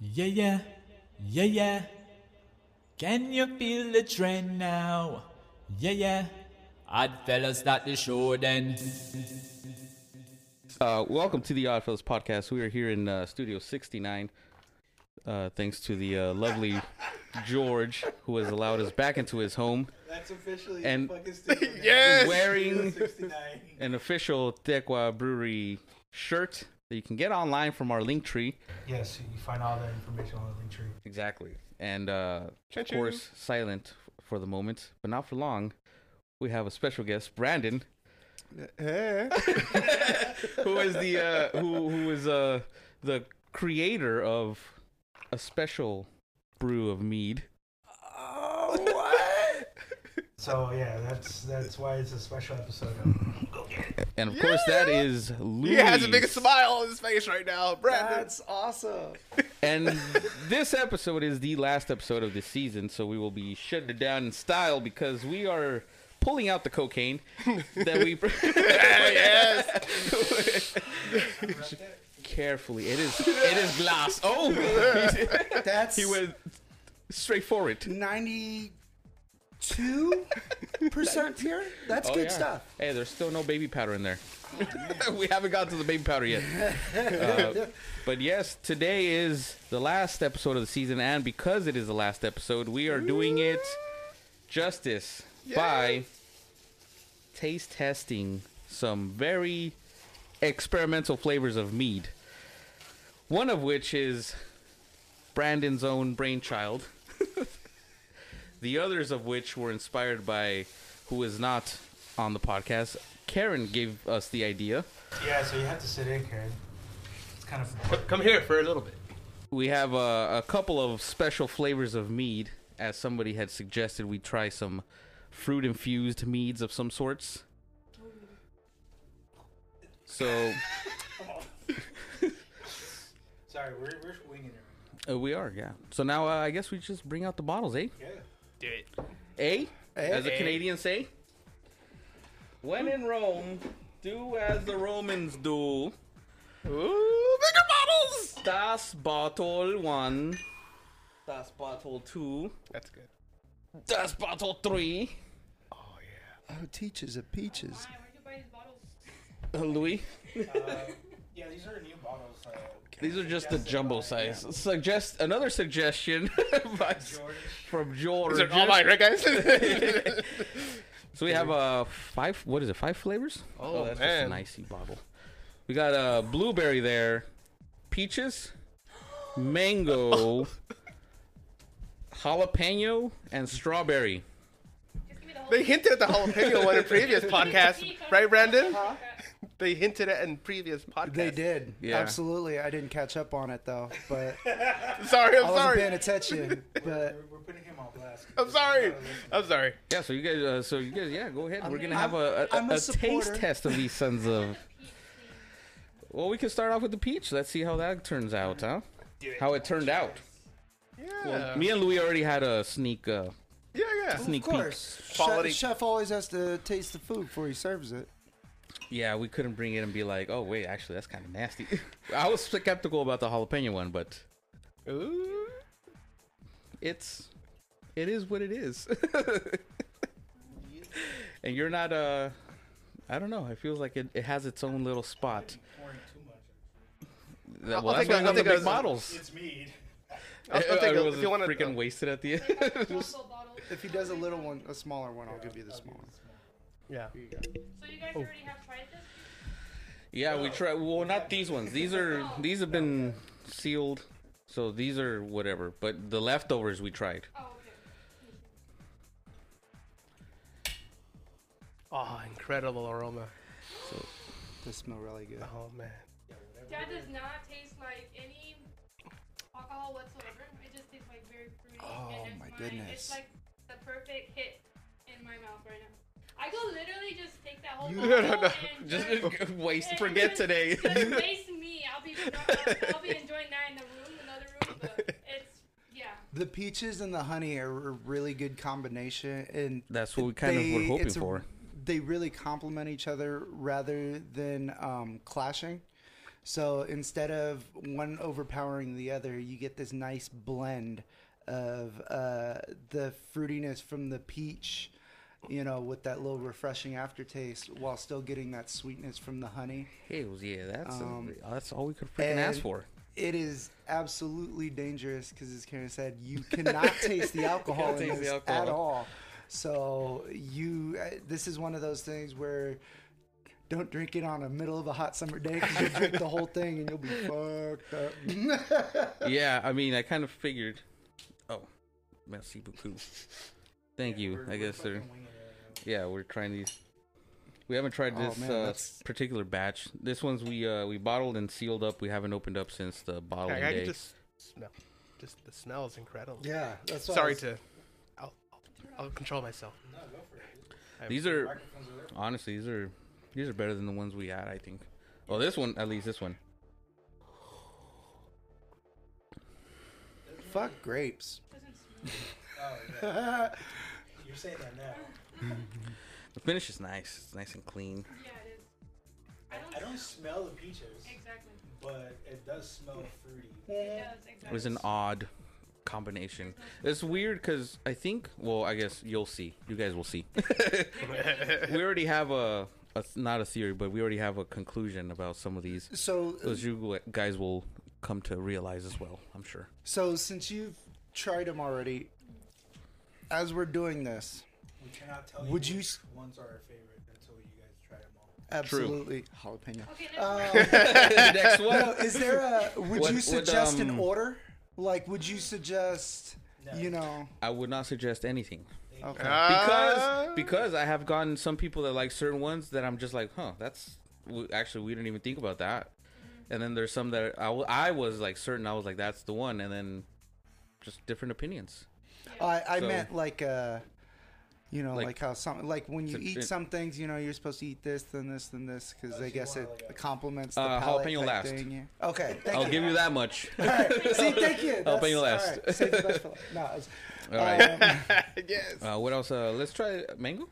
Yeah, yeah, yeah, yeah. Can you feel the trend now? Yeah, yeah. Odd fellas, start the show then. Uh, welcome to the Oddfellas podcast. We are here in uh, Studio 69. Uh, thanks to the uh, lovely George, who has allowed us back into his home, That's officially And- fucking studio. Yes! wearing 69. an official Tekua Brewery shirt that you can get online from our link tree. Yes, you find all that information on the link tree. Exactly. And uh, of course, silent for the moment, but not for long. We have a special guest, Brandon, Hey. who is the uh, who who is uh, the creator of a special brew of mead. Oh, what? so yeah, that's that's why it's a special episode. Of, And of course, that is Louie. He has a big smile on his face right now, Brandon. That's awesome. And this episode is the last episode of the season, so we will be shutting it down in style because we are pulling out the cocaine that we yes. carefully. It is it is glass. Oh, That's he went straight for it. Ninety-two percent pure. That's Oh, good yeah. stuff. Hey, there's still no baby powder in there. we haven't got to the baby powder yet. Uh, but yes, today is the last episode of the season, and because it is the last episode, we are doing it justice by taste testing some very experimental flavors of mead. One of which is Brandon's own brainchild. The others of which were inspired by who is not on the podcast. Karen gave us the idea. yeah, so you have to sit in, Karen. It's kind of Come here for a little bit. We have a, a couple of special flavors of mead, as somebody had suggested we try some fruit infused meads of some sorts. So sorry, we're we're winging it. uh, we are, yeah. So now uh, I guess we just bring out the bottles, eh? Yeah. Do it. Eh? As the. Canadians say. When in Rome, do as the Romans do. Ooh, bigger bottles. Das bottle one. Das bottle two. That's good. Das bottle three. Oh, yeah. Oh teaches of peaches. Why, where'd you buy these bottles? Uh, Louie. Uh, yeah, these are new bottles. Uh, These are just the jumbo size. yeah, Suggest another suggestion by, George. From George. These are all mine, right, guys? So we have uh five. What is it? Five flavors? Oh, that's man. just a nicey bottle. We got uh blueberry there, peaches, mango, jalapeno, and strawberry. Just give me the they hinted at the jalapeno one in previous podcast, right, Brandon? They hinted at in previous podcasts. They did. Yeah. Absolutely. I didn't catch up on it though, but Sorry, I I'm wasn't paying sorry. attention. But We're, we're putting him on blast. I'm sorry. I'm sorry. Yeah. So you guys. Uh, so you guys. Yeah. Go ahead. We're gonna have a, a, I'm a a taste test of these sons of. Well, we can start off with the peach. Let's see how that turns out, huh? How it turned out. Yeah. Me and Louie already had a sneak. Uh, yeah, yeah. sneak of course, Quality. chef, chef always has to taste the food before he serves it. Yeah, we couldn't bring it and be like, oh wait, actually that's kind of nasty. I was skeptical about the jalapeno one, but Ooh. it's it is what it is. and you're not uh I don't know. It feels like it, it has its own little spot. Pouring too much. That- I'll Well, that's take why I'll got the take big bottles. It's mead. I'll, I'll take I a, was if you want freaking to. wasted at the end. If he does a little one, a smaller one, I'll give you the smaller. Yeah. So you guys already have tried this? yeah, we try. Well, not these ones. These are these have been sealed, so these are whatever. But the leftovers we tried. Oh, okay. Oh, incredible aroma. So, They smell really good. Oh man. That does not taste like any alcohol whatsoever. It just tastes like very fruity. Oh, and it's my It's goodness. like the perfect hit I could literally just take that whole You- bottle No, no, no. and Just waste, and forget just- today. Just waste me. I'll be I'll, I'll be enjoying that in the room, another room. But it's yeah. The peaches and the honey are a really good combination, and That's what we kind of were hoping it's a- for. They really complement each other rather than um, clashing. So instead of one overpowering the other, you get this nice blend of uh, the fruitiness from the peach, you know, with that little refreshing aftertaste, while still getting that sweetness from the honey. Hells yeah, that's Um, that's all we could freaking ask for. It is absolutely dangerous because, as Karen said, you cannot taste the alcohol in this alcohol. at all. So you, uh, this is one of those things where don't drink it on a middle of a hot summer day because you'll drink the whole thing and you'll be fucked up. Yeah, I mean, I kind of figured. Oh, merci beaucoup. Thank you. I guess they're. Yeah, we're trying these. We haven't tried Oh, this man, uh, that's- particular batch. This one's we uh, we bottled and sealed up. We haven't opened up since the bottling I, I day. can just smell. Just the smell is incredible. yeah, that's why I Sorry was- to. I'll, I'll, I'll control myself. These are honestly these are these are better than the ones we had. I think. Well, this one at least this one. Fuck grapes. Doesn't smell. Oh, yeah. You're saying that now. The finish is nice. It's nice and clean. Yeah, it is. I don't. I don't smell the peaches, Exactly. but it does smell fruity. It does. Exactly. It was an odd combination. It's weird because I think. Well, I guess you'll see. You guys will see. we already have a, a not a theory, but we already have a conclusion about some of these. So, Those you guys will come to realize as well. I'm sure. so since you've tried them already, as we're doing this, We cannot tell you Would you which s- ones are our favorite until you guys try them all. absolutely jalapeno. Okay. Um, Next Next one. No, is there a? Would What- you what, suggest an um, order? Like, would you suggest? No. You know, I would not suggest anything okay. because Ah. because I have gotten some people that like certain ones that I'm just like, huh, that's w- actually we didn't even think about that. And then there's some that I, w- I was like certain I was like that's the one, and then just different opinions. I, I So- meant like, uh, you know, Like- like, how some like when you eat it- some things, you know, you're supposed to eat this, then this, then this, because I guess it like a- complements the Uh, palate jalapeno type last. thing. Yeah. Okay, thank I'll you. give you that much. All right. See, thank you. That's, Jalapeno all last. right. Save the best for last. No, it's, All right. um, yes. Uh, what else? Uh, let's try mango.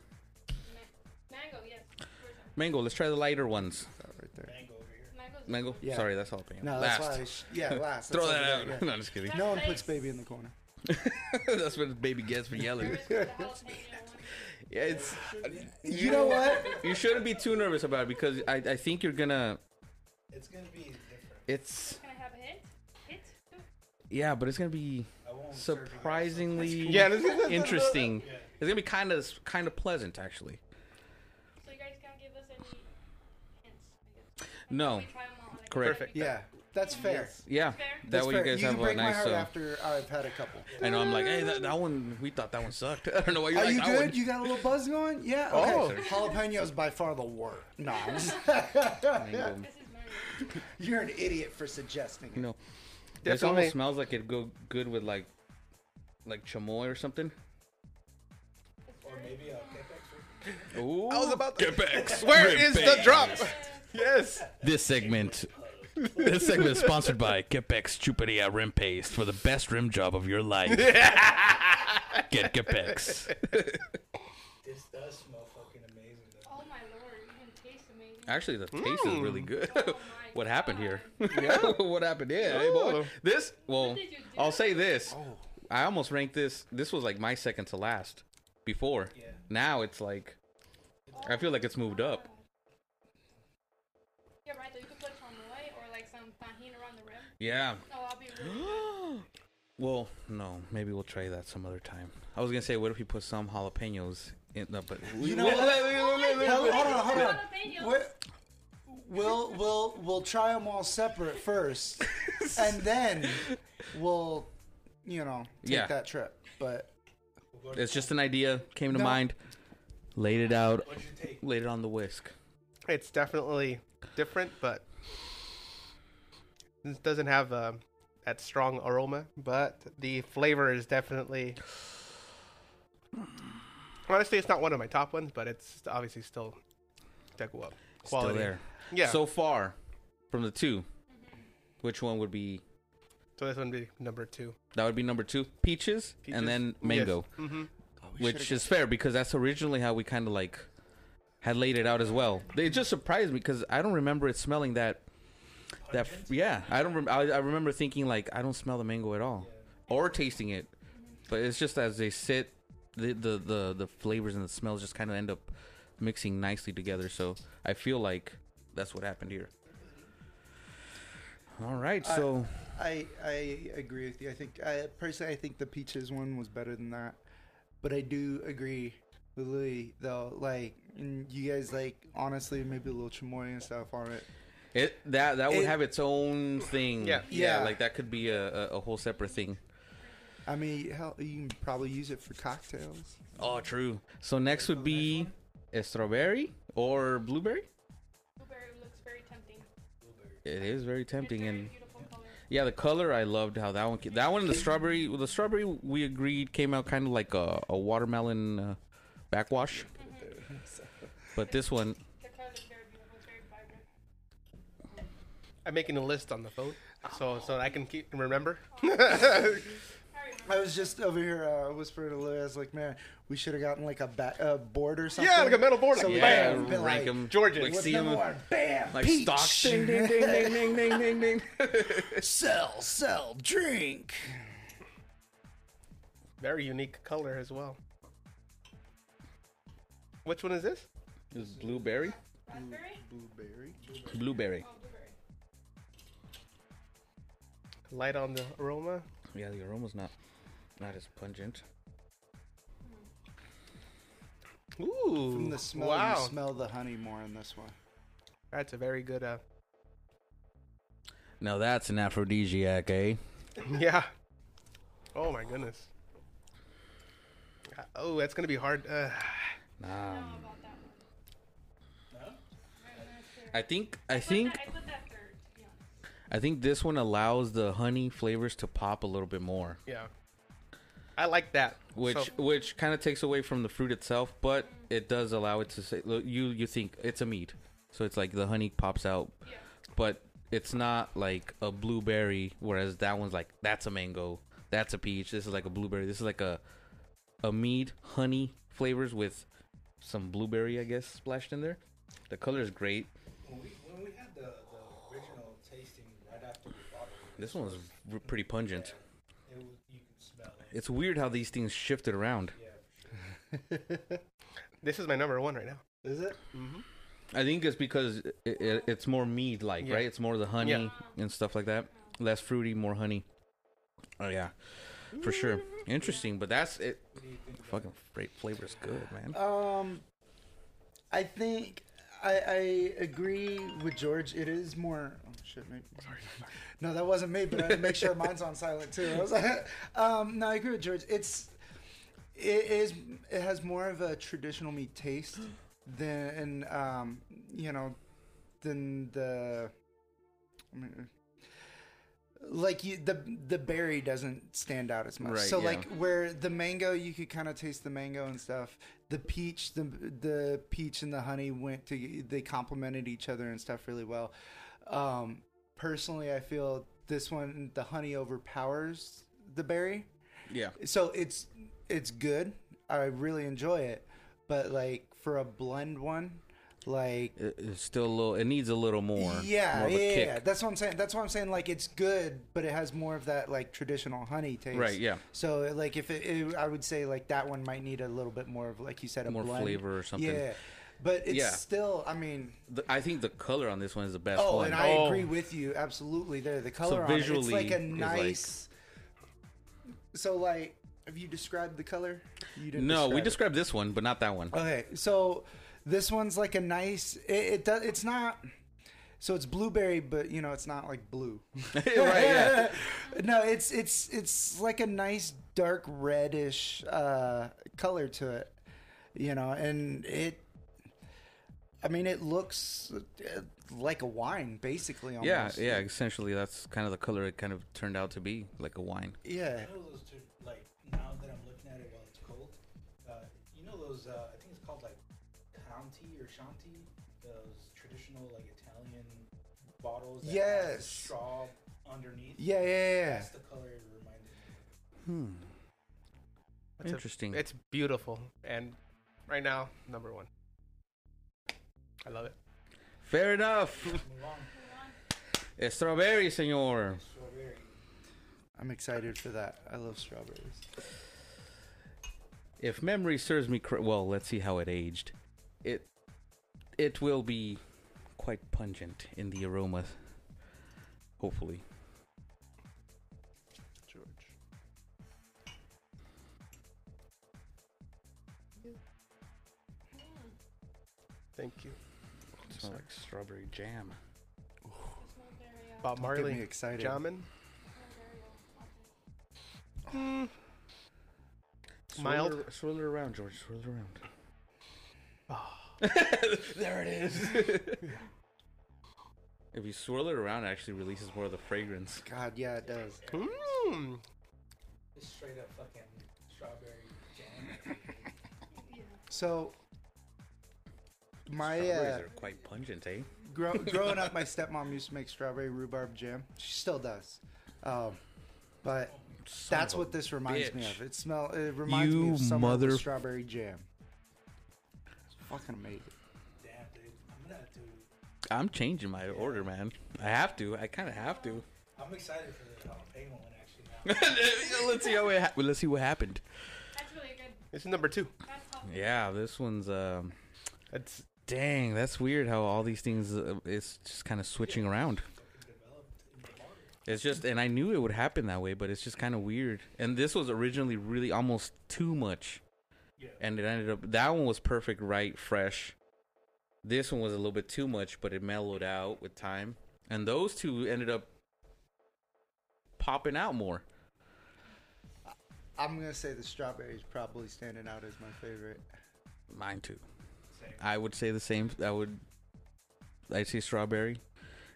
Mango. Yes. Mango. Let's try the lighter ones. right there. Mango over here. Mango. Yeah. Sorry, that's jalapeno. No, last. that's why. Sh- yeah, last. Throw that out. there, no, I'm just kidding. No one puts baby in the corner. that's what baby gets for yelling. Yeah, it's. You know what? You shouldn't be too nervous about it because I, I think you're gonna. It's gonna be different. It's Can I have a hint? Hint? yeah, but it's gonna be I won't serve you guys surprisingly Yeah, this is- interesting. Yeah. It's gonna be kind of kind of pleasant actually. So you guys can't give us any hints. I guess. No. We try 'em all, like, Correct. Perfect. Yeah, that's fair. Yeah, Fair. that That's way fair. you guys can have a break my nice. heart Uh, after I've had a couple. I know I'm like, hey, that, that one we thought that one sucked. I don't know why you Are like Are you that good? one. You got a little buzz going? Yeah. Oh. Okay. Jalapeno is by far the worst. No, I'm just- Mango. This is mango. you're an idiot for suggesting. You it. know, this Definitely. almost smells like it'd go good with like, like chamoy or something. Or maybe a Quepex. Ooh, I was about to. Quepex. Where is the drop? Yes. This segment, this segment is sponsored by Quepex Chuperia Rim Paste for the best rim job of your life. Get Quepex. This does smell fucking amazing though. Oh my lord, you can taste amazing. Actually, the taste is really mm. good. Oh my what happened here? Yeah. what happened? Yeah, hey boy. Oh. This, well, did you do? I'll say this. Oh. I almost ranked this. This was like my second to last before. Yeah. Now it's like, I feel like it's moved up. Yeah, right. So you could put chamoy or like some tahini around the rim. Yeah. Oh, I'll be really Well, no, maybe we'll try that some other time. I was gonna say, what if we put some jalapenos in? No, but You know Wait, what? wait, wait, wait, wait, Hold, wait. hold on, hold on. Jalapenos. We're- We'll we'll we'll try them all separate first, and then we'll, you know, take Yeah. that trip. But We'll go to It's just an idea came to No. mind. Laid it out. What'd you take? Laid it on the whisk. It's definitely different, but this doesn't have uh, that strong aroma. But the flavor is definitely. Honestly, it's not one of my top ones, but it's obviously still step up. Quality. Still there. Yeah. So, So far, from the two, which one would be? So this one would be number two. That would be number two, peaches, Peaches? and then mango, Mm-hmm. which is fair because that's originally how we kind of like had laid it out as well. It just surprised me because I don't remember it smelling that that f- yeah. I don't. Rem- I, I remember thinking like I don't smell the mango at all, or tasting it, but it's just as they sit, the the the, the flavors and the smells just kind of end up mixing nicely together. So I feel like that's what happened here. All right, so I I agree with you. I think I personally I think the peaches one was better than that, but I do agree with Louie though. Like, and you guys like honestly maybe a little chamoy and stuff on it. It that that would It- have its own thing. Yeah. yeah, Yeah. like that could be a, a, a whole separate thing. I mean, hell, you can probably use it for cocktails. Oh, true. So next would be a strawberry or blueberry. Blueberry looks very tempting. It is very It's tempting very and. Yeah, the color I loved how that one ca- that one and the strawberry the strawberry we agreed came out kind of like a, a watermelon uh, backwash. But this one, I'm making a list on the phone, so so I can keep remember. I was just over here uh, whispering to Louie, like, man, we should have gotten like a, ba- a board or something. Yeah, like a metal board. So like, yeah, bam, rank like, them. Georgia. Like, see them. Bam. Like peach. Ding, ding, ding, ding, ding, ding, ding, ding. sell, sell, drink. Very unique color as well. Which one is this? This is blueberry. Blueberry. Blueberry. Light on the aroma. Yeah, the aroma's not not as pungent. Ooh, From the smell, wow, you smell the honey more in this one. that's a very good. Uh, Now that's an aphrodisiac, eh? yeah. Oh my goodness. Uh, Oh, that's gonna be hard. Uh, Nah. I about that one. I think I Put think that- I put that I think this one allows the honey flavors to pop a little bit more. yeah. I like that. which So- which kind of takes away from the fruit itself, but it does allow it to say you you think it's a mead, so it's like the honey pops out, Yeah. but it's not like a blueberry. Whereas that one's like that's a mango, that's a peach. This is like a blueberry. This is like a a mead honey flavors with some blueberry, I guess, splashed in there. The color is great. When we, when we had the, the original tasting right after we bought it, This one was pretty pungent. it you could smell it. It's weird how these things shifted around. Yeah, sure. this is my number one right now. Is it? Mm-hmm. I think it's because it, it, it's more mead like, Yeah. right? It's more the honey Yeah. and stuff like that. Less fruity, more honey. Oh yeah, for sure. Interesting, but that's it. What do you think? about Fucking great flavor's good, man. Um, I think I, I agree with George. It is more. Oh shit, maybe. Sorry. No, that wasn't me, but I had to make sure mine's on silent too. I was like, um, no, I agree with George. It's it is it has more of a traditional meat taste than um, you know than the. I mean, like you, the the berry doesn't stand out as much. Right, so yeah. like where the mango, you could kind of taste the mango and stuff. The peach, the the peach and the honey went to they complemented each other and stuff really well. Um, personally, I feel this one the honey overpowers the berry, Yeah, so it's it's good. I really enjoy it, but like for a blend one, like it, it's still a little. It needs a little more. yeah, more yeah, yeah, That's what I'm saying. That's what I'm saying. Like it's good, but it has more of that like traditional honey taste. Right, yeah. So like if it, it, I would say like that one might need a little bit more of like you said a More blend. flavor or something. Yeah, but it's Yeah. still. I mean, The, I think the color on this one is the best oh, one. and I Oh. agree with you absolutely. There, the color on it, it's like a is, like- nice. So like, have you described the color? You didn't. no, we describe it. described this one, but not that one. Okay, so this one's like a nice. It, it does. It's not. So it's blueberry, but you know it's not like blue. right? Yeah. no, it's it's it's like a nice dark reddish uh, color to it, you know, and it. I mean, it looks uh, like a wine, basically. Almost. Yeah, yeah. Essentially, that's kind of the color it kind of turned out to be, like a wine. yeah. You know those two, like now that I'm looking at it while it's cold, uh, you know those, uh, Chianti or Shanti, those traditional like Italian bottles that have the Yes. straw underneath. Yeah, yeah, yeah. That's the color it reminded me of. Hmm. It's a- Interesting. it's beautiful, and right now, number one. I love it. Fair enough. Move. Strawberry, senor. Strawberry. I'm excited for that. I love strawberries. If memory serves me cor- well, let's see how it aged. It it will be quite pungent in the aroma. Hopefully. George. Thank you. It smells like strawberry jam. Smell very, uh, Bob Get Marley. me excited. Jamin. smell very, uh, Swirl Mild. it- swirl it around, George. Swirl it around. there it is. if you swirl it around, it actually releases more of the fragrance. God, yeah, it does. Mmm. Just straight up fucking strawberry jam. So, my Strawberries uh, are quite pungent, eh? grow, growing up, my stepmom used to make strawberry rhubarb jam. She still does. Um, but Son that's of a what this reminds me bitch. of. It smell. It reminds me You of summer mother- with strawberry jam. It's fucking amazing. Damn, dude. I'm gonna have to. I'm changing my order, man. I have to. I kind of have to. I'm excited for the jalapeno one actually now. let's see how it. Ha- well, let's see what happened. That's really good. This is number two. That's. Yeah, this one's. um That's Dang, that's weird. How all these things uh, it's just kind of switching around. Developed in the water. It's just, and I knew it would happen that way, but it's just kind of weird. And this was originally really almost too much, Yeah. and it ended up that one was perfect, right, fresh. This one was a little bit too much, but it mellowed out with time. And those two ended up popping out more. I'm gonna say the strawberry is probably standing out as my favorite. Mine too. Same. I would say the same. I would. I'd say strawberry,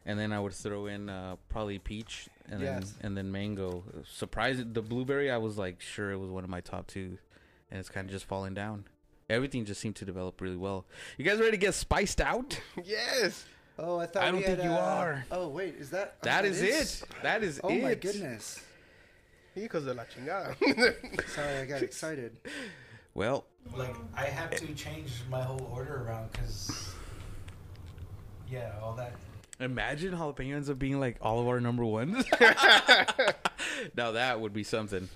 and then I would throw in uh, probably peach, and Yes. then and then mango. Surprising, the blueberry, I was like sure it was one of my top two, and it's kind of just falling down. Everything just seemed to develop really well. You guys ready to get spiced out? yes. Oh, I thought I don't we had, think you uh, are. Oh wait, is that? oh, That is it. That is Oh it. Oh my goodness. Hijos de la chingada. Sorry, I got excited. Well, Like I have to change my whole order around because. Yeah, all that. imagine jalapeno ends up being like all of our number ones. now that would be something.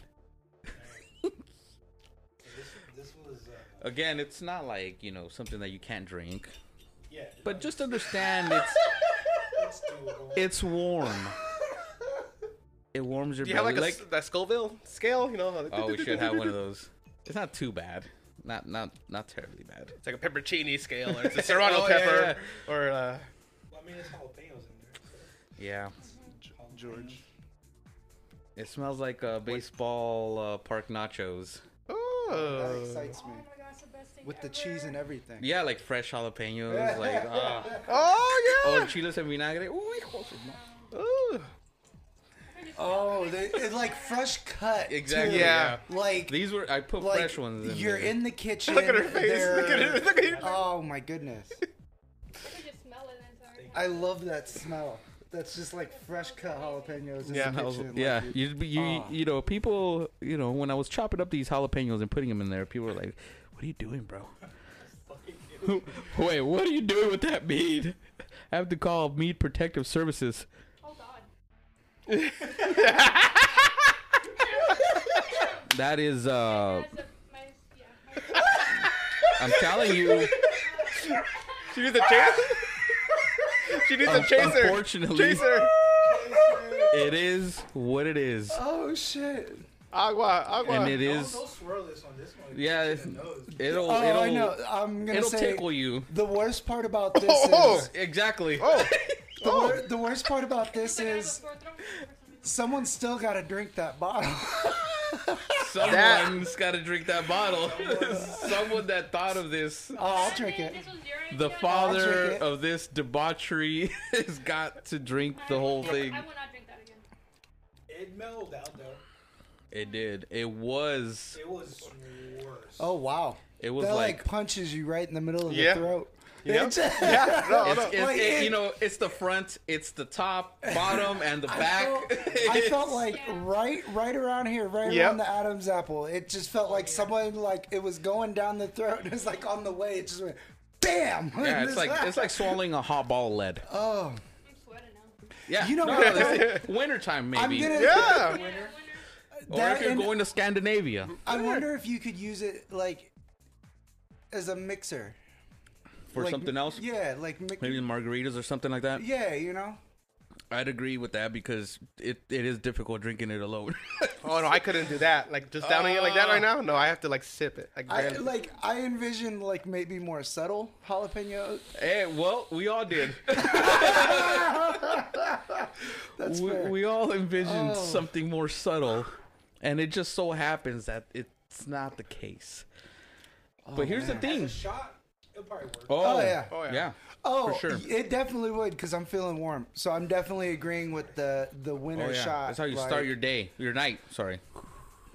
Again, it's not like you know something that you can't drink, yeah. but just understand it's It's it's warm. It warms your Do you have belly. like a s- that Scoville scale? You know. like- oh, we should have one of those. It's not too bad. Not not not terribly bad. It's like a peppercini scale, or it's a serrano Oh, yeah, pepper, or uh, Well, I mean, it's jalapenos in there. So Yeah. George. it smells like uh, baseball uh, park nachos. Oh, that excites Oh me. With the cheese and everything. Yeah, like fresh jalapenos, like ah, oh or yeah. chiles en vinagre. Uy, hijo de Ooh. Oh, they, it's like fresh cut. Exactly. too. Yeah. Like, These were I put like fresh ones. In you're there. in the kitchen. Look at her face. Look at her. Look at her. Oh my goodness. I could just smell it. I love that smell. That's just like fresh cut jalapenos in Yeah. kitchen. yeah, like, you, you Oh. you know people you know when I was chopping up these jalapenos and putting them in there, people were like, "What are you doing, bro?" Wait, what are you doing with that meat? I have to call Mead Protective Services. Oh god. That is, uh, That's a- my, yeah, my- I'm telling you, She needs a chaser. she needs a chaser. unfortunately, Chaser. it is what it is, oh shit. Agua. Agua. and it Don't, is. don't swirl this on this one. Yeah, It's it's- in the nose. It'll Oh, it'll I know. I'm gonna it'll say tickle you. the worst part about this Oh. is Exactly. Oh. the, oh. wor- the worst part about this Like I have a is sore throat for some reason. someone's still got to drink that bottle. Someone's got to drink that bottle. Someone that thought of this. oh, I'll drink it. This was your The father it. of this debauchery has got to drink the whole thing. I will not drink that again. It mellowed out though. It did. It was. It was worse. Oh wow. It was that like, like. punches you right in the middle of Yeah. the throat. Yep. Yeah. No. It's, no. it's, Like, it- it- you know, it's the front, it's the top, bottom, and the I back. felt, I felt like Yeah. right, right around here, right Yep. around the Adam's apple. It just felt like someone like it was going down the throat. and It was like on the way. It just went, bam. yeah, it's like it's like swallowing a hot ball of lead. oh, I'm sweating now. Yeah, You know no, what? no, it's wintertime maybe. I'm gonna. Yeah. Winner, winner. Or if you're and going to Scandinavia I wonder if you could use it like as a mixer for Like, something else, Yeah, like mi- maybe margaritas or something like that. yeah, you know. I'd agree with that because it, it is difficult drinking it alone. Oh no, I couldn't do that. Like just downing it like that right now. No, I have to like sip it. Like, I barely. like I envision like maybe more subtle jalapeno. hey, eh, well, we all did. That's we, fair. we all envisioned Oh. something more subtle, and it just so happens that it's not the case. but oh, here's the thing. As a shot, it'll probably work. Oh, Oh, yeah. Oh, yeah. yeah. oh, for sure. it definitely would because I'm feeling warm. So I'm definitely agreeing with the the Oh, winner yeah. shot. That's how you like- start your day, your night. Sorry.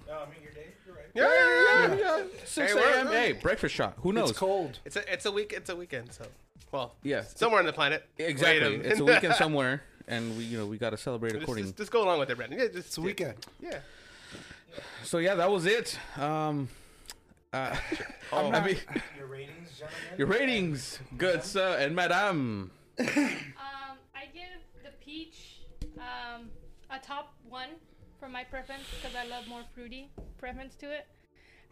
No, I mean your day. You're right. yeah, yeah, yeah, yeah. Six a.m. Hey, breakfast shot. Who knows? It's cold. It's a it's a week. It's a weekend. So, well, Yeah, somewhere on the planet. exactly. Random. It's a weekend somewhere, and we, you know, we got to celebrate Just, according. just, just go along with it, Brandon. Yeah, just It's a weekend. Yeah. So yeah, that was it. Um, uh, Oh, I mean, Your ratings, gentlemen. your ratings, good sir and madam. Um, I give the peach um, a top one for my preference because I love more fruity preference to it.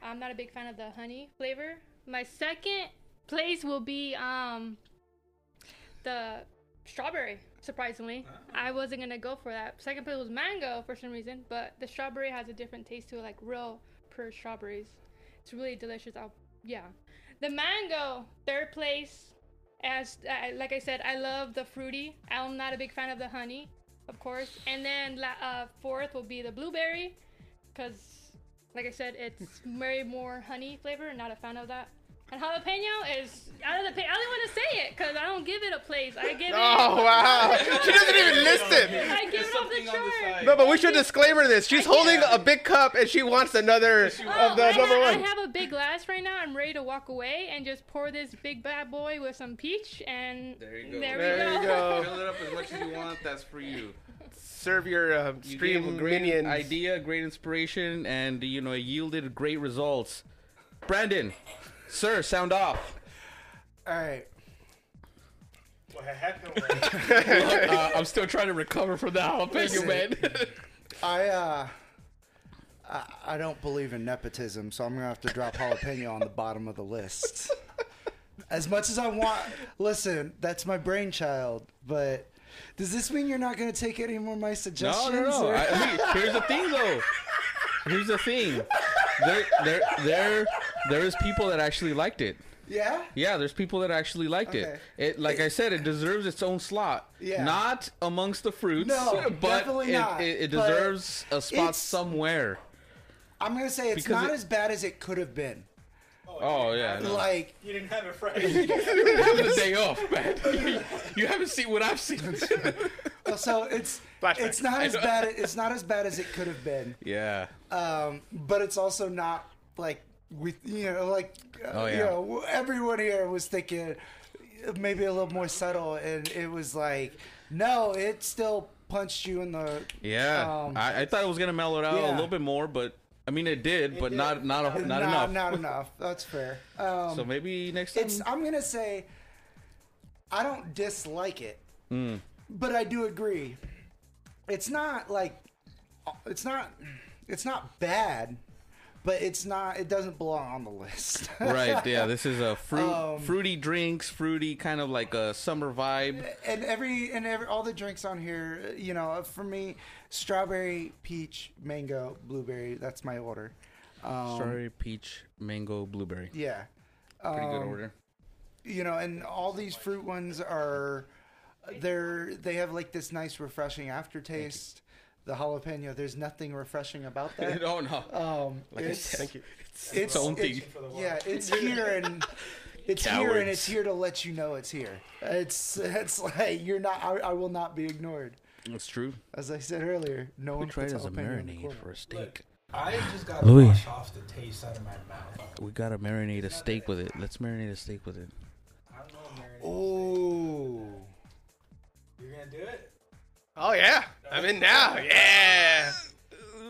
I'm not a big fan of the honey flavor. My second place will be um, the strawberry. Surprisingly, I wasn't gonna go for that. Second place was mango for some reason, but the strawberry has a different taste to it, like real pure strawberries. It's really delicious. I'll, yeah, the mango third place as uh, like I said, I love the fruity. I'm not a big fan of the honey, of course. And then uh, fourth will be the blueberry, because like I said, it's very more honey flavor. Not a fan of that. And jalapeno is out of the. Pa- I don't want to say it because I don't give it a place. I give it. Oh wow! she doesn't even list it. I give it off the chart. No, but we should disclaimer this. She's I holding can't. a big cup and she wants another Oh, of the I, number ha- I one. have a big glass right now. I'm ready to walk away and just pour this big bad boy with some peach and There you go. there, There we you go. go. Fill it up as much as you want. That's for you. Serve your um, You gave a stream great minions. idea, great inspiration, and you know it yielded great results. Brandon, sir, sound off. All right. What happened? uh, I'm still trying to recover from the jalapeno, Listen. man. I uh I, I don't believe in nepotism, so I'm gonna have to drop jalapeno on the bottom of the list. As much as I want, listen, that's my brainchild. But does this mean you're not gonna take any more of my suggestions? no, no. or- I, I here's the thing, though. Here's the thing. They're, they're, there, there, there is people that actually liked it. yeah. Yeah, there's people that actually liked Okay. it. It, like I said, it deserves its own slot. Yeah. Not amongst the fruits, No, but definitely it, not. it, it But deserves a spot it's- somewhere. I'm gonna say it's Because not it- as bad as it could have been. Oh yeah, no. Like You didn't have it Friday. having a day off, man. you haven't seen what I've seen. so it's Flashback. it's not as bad it's not as bad as it could have been. yeah. um, but it's also not like we, you know, like uh, Oh, you yeah. know, everyone here was thinking maybe a little more subtle, and it was like, no, it still punched you in the Yeah, Um, I, I thought it was gonna mellow it out a little bit more, but I mean it did, but did. not not a, not, not enough. Not enough. That's fair. Um, so maybe next time. it's. I'm gonna say, I don't dislike it, Hmm. but I do agree. It's not like, it's not, it's not bad, but it's not. It doesn't belong on the list. right, yeah. This is a fruit, Um, fruity drinks, fruity kind of like a summer vibe. and every and every all the drinks on here, you know, for me, strawberry, peach, mango, blueberry. That's my order. Um, Strawberry, peach, mango, blueberry. Yeah. Pretty good Um, order. You know, and all these fruit ones are, they're they have like this nice refreshing aftertaste. The jalapeno, there's nothing refreshing about that. no, no. Um, Like it's, said, Thank you. it's, its own thing. it's- Yeah, it's here and it's here and it's here to let you know it's here. It's it's like you're not. I, I will not be ignored. That's true. As I said earlier, no We one tried puts as a jalapeno in the marinade for a steak. I just gotta Louie. wash off the taste out of my mouth. We gotta marinate a steak with it. Let's marinate a steak with it. I don't know, Oh, You're gonna do it? Oh yeah, I'm in now. Yeah.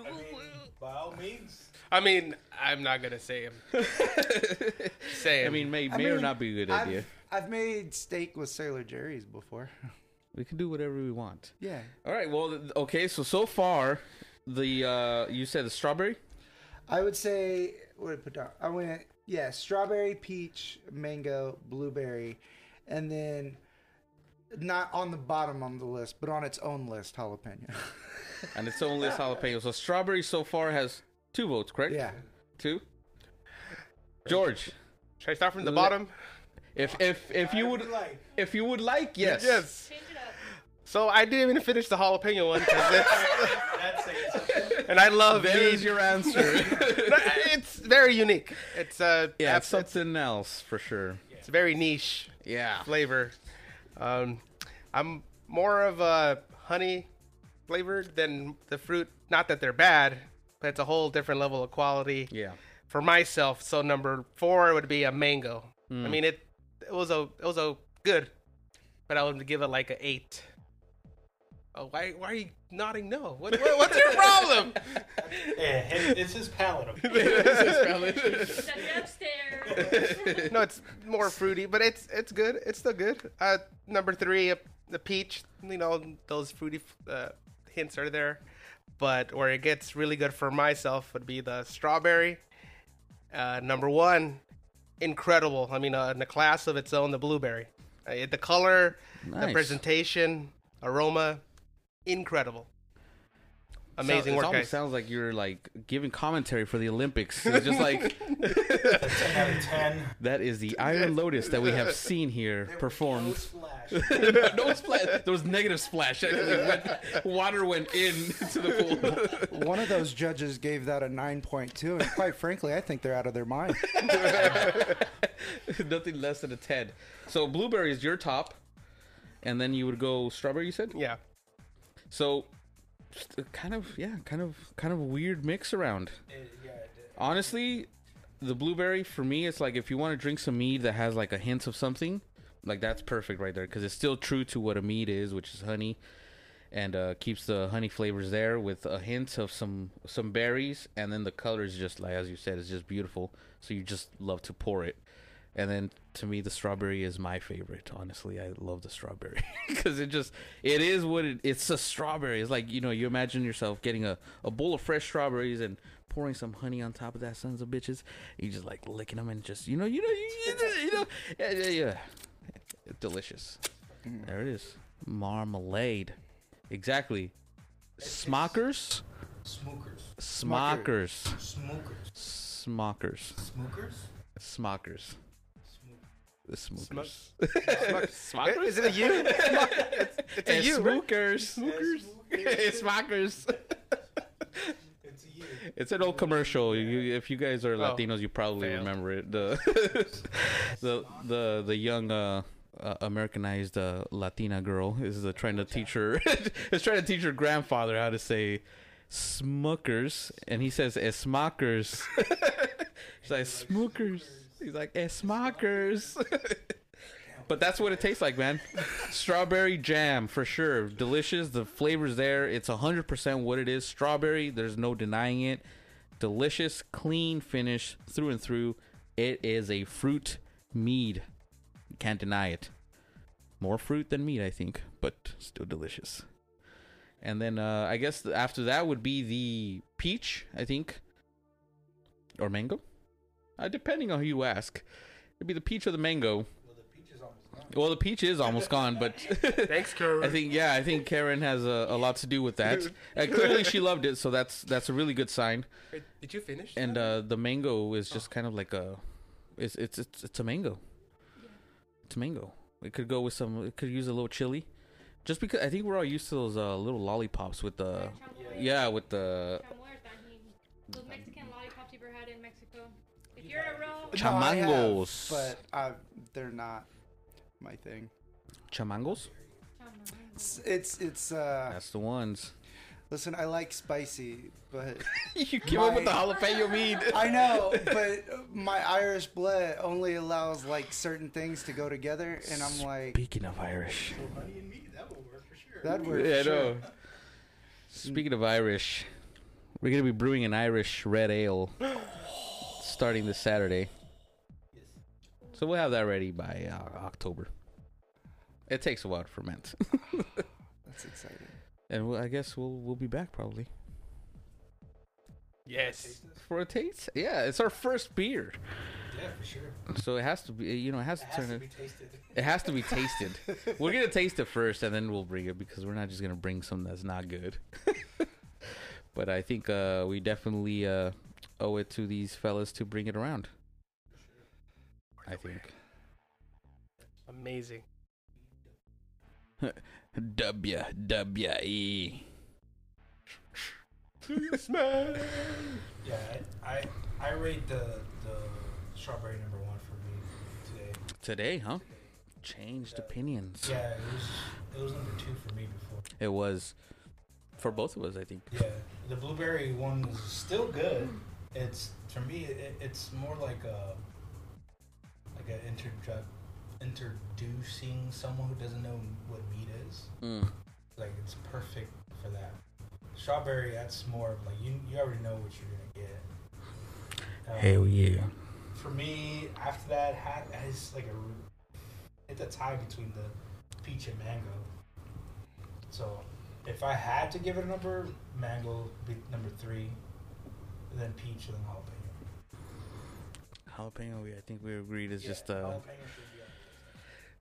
I mean, by all means. I mean, I'm not gonna say him. say I mean, may, I may or mean, not be a good I've, idea. I've made steak with Sailor Jerry's before. We can do whatever we want. Yeah. All right. Well, okay. So so far, the uh you said the strawberry. I would say what did I put down? I went yeah, strawberry, peach, mango, blueberry, and then not on the bottom on the list, but on its own list, jalapeno. and its own list jalapeno. So strawberry so far has two votes, correct? yeah. Two. George, Should I start from the Let- bottom? if if if you would like. if you would like, yes. Yes. Change it up. So I didn't even finish the jalapeno one 'cause it's, That's it. and I love There's mead. your answer. it's very unique. It's uh yeah, it's, it's something else for sure. it's very niche Yeah. flavor. Um, I'm more of a honey flavored than the fruit. Not that they're bad, but it's a whole different level of quality Yeah. for myself. So number four would be a mango. Hmm. I mean it. It was a it was a good, but I would give it like a eight. Oh, why why are you nodding no? What, what what's your problem? Yeah, it- it's his palate. Send it upstairs. no, it's more fruity, but it's it's good. It's still good. Uh, number three, uh, the peach. You know, those fruity uh, hints are there, but where it gets really good for myself would be the strawberry. Uh, number one, incredible. I mean, uh, in a class of its own, the blueberry. Uh, the color, the presentation, aroma, incredible. Amazing it work, almost guys. sounds like you're like giving commentary for the Olympics. It's just like 10 out of 10. that is the Iron Lotus that we have seen here No performed. splash. no splash. There was negative splash. Actually, went, water went in to the pool. One of those judges gave that a 9.2, and quite frankly, I think they're out of their mind. Nothing less than a ten. So blueberry is your top, and then you would go strawberry. You said Yeah. so. Kind of yeah, kind of kind of a weird mix around. It- yeah, it- Honestly, the blueberry for me, it's like if you want to drink some mead that has like a hint of something, like that's perfect right there because it's still true to what a mead is, which is honey, and uh, keeps the honey flavors there with a hint of some some berries, and then the color is just like as you said, it's just beautiful. So you just love to pour it. And then to me, the strawberry is my favorite. Honestly, I love the strawberry because it just it is what it, it's a strawberry. It's like you know you imagine yourself getting a, a bowl of fresh strawberries and pouring some honey on top of that, sons of bitches. You just like licking them and just you know you know you, you, you know yeah yeah yeah, delicious. Mm. There it is, marmalade, exactly. Smockers, Smookers. smockers, Smokers. smockers, Smookers? smockers. The smokers. Smuck- Is it a U? it's, it's a It's U. right? smokers. It's smockers. It's a you. It's an old commercial. You, if you guys are Oh, Latinos, you probably fail. remember it. The the the the young uh, uh, Americanized uh, Latina girl is uh, trying to teach her is trying to teach her grandfather how to say smokers, and he says smockers. She's like smokers. He's like eh, smockers. But that's what it tastes like, man. Strawberry jam for sure. Delicious. The flavor's there. It's 100% what it is. Strawberry, there's no denying it. Delicious, clean finish through and through. It is a fruit mead. Can't deny it. More fruit than meat, I think, but still delicious. And then uh, I guess after that would be the peach, I think, or mango, uh, depending on who you ask. It'd be the peach or the mango. Well, the peach is almost gone. Well, the peach is almost gone, but Thanks, Karen. I think yeah, I think Karen has a, a lot to do with that. Uh, clearly, she loved it, so that's that's a really good sign. Did you finish? And uh, the mango is just kind of like a, it's it's it's, it's a mango. It's a mango. It could go with some. It could use a little chili, just because I think we're all used to those uh, little lollipops with the yeah with the If you're a real No, I have, Chamangos. but I, they're not my thing. chamangos. It's it's, it's uh. That's the ones. Listen, I like spicy, but you came up with the jalapeno meat. I know, but my Irish blood only allows like certain things to go together, and I'm like, Speaking of Irish. So honey and meat, that will work for sure. that works. Yeah, I sure. know. Speaking of Irish, we're gonna be brewing an Irish red ale starting this Saturday. So we'll have that ready by uh, October. It takes a while to ferment, That's exciting. and we'll, I guess we'll we'll be back probably Yes. for a taste. Yeah, it's our first beer, Yeah, for sure. so it has to be. You know, it has It to has turn to it. be tasted. It has to be tasted. we're gonna taste it first, and then we'll bring it because we're not just gonna bring something that's not good. but I think uh, we definitely uh, owe it to these fellas to bring it around. I think. Amazing. W W E. Yeah, I, I I rate the the strawberry number one for me today. Today, huh? Changed opinions. Yeah, it was it was number two for me before. It was for both of us, I think. Yeah, the blueberry one is still good. It's for me, it, it's more like a like an introdu- introducing someone who doesn't know what mead is. Mm. Like it's perfect for that. Strawberry, that's more of like you you already know what you're gonna get. Um, Hell yeah. For me, after that, had has like a it's a tie between the peach and mango. So, if I had to give it a number, mango be number three, then peach, and then jalapeno. Jalapeno, we, I think we agreed is Yeah, just uh, jalapeno should be up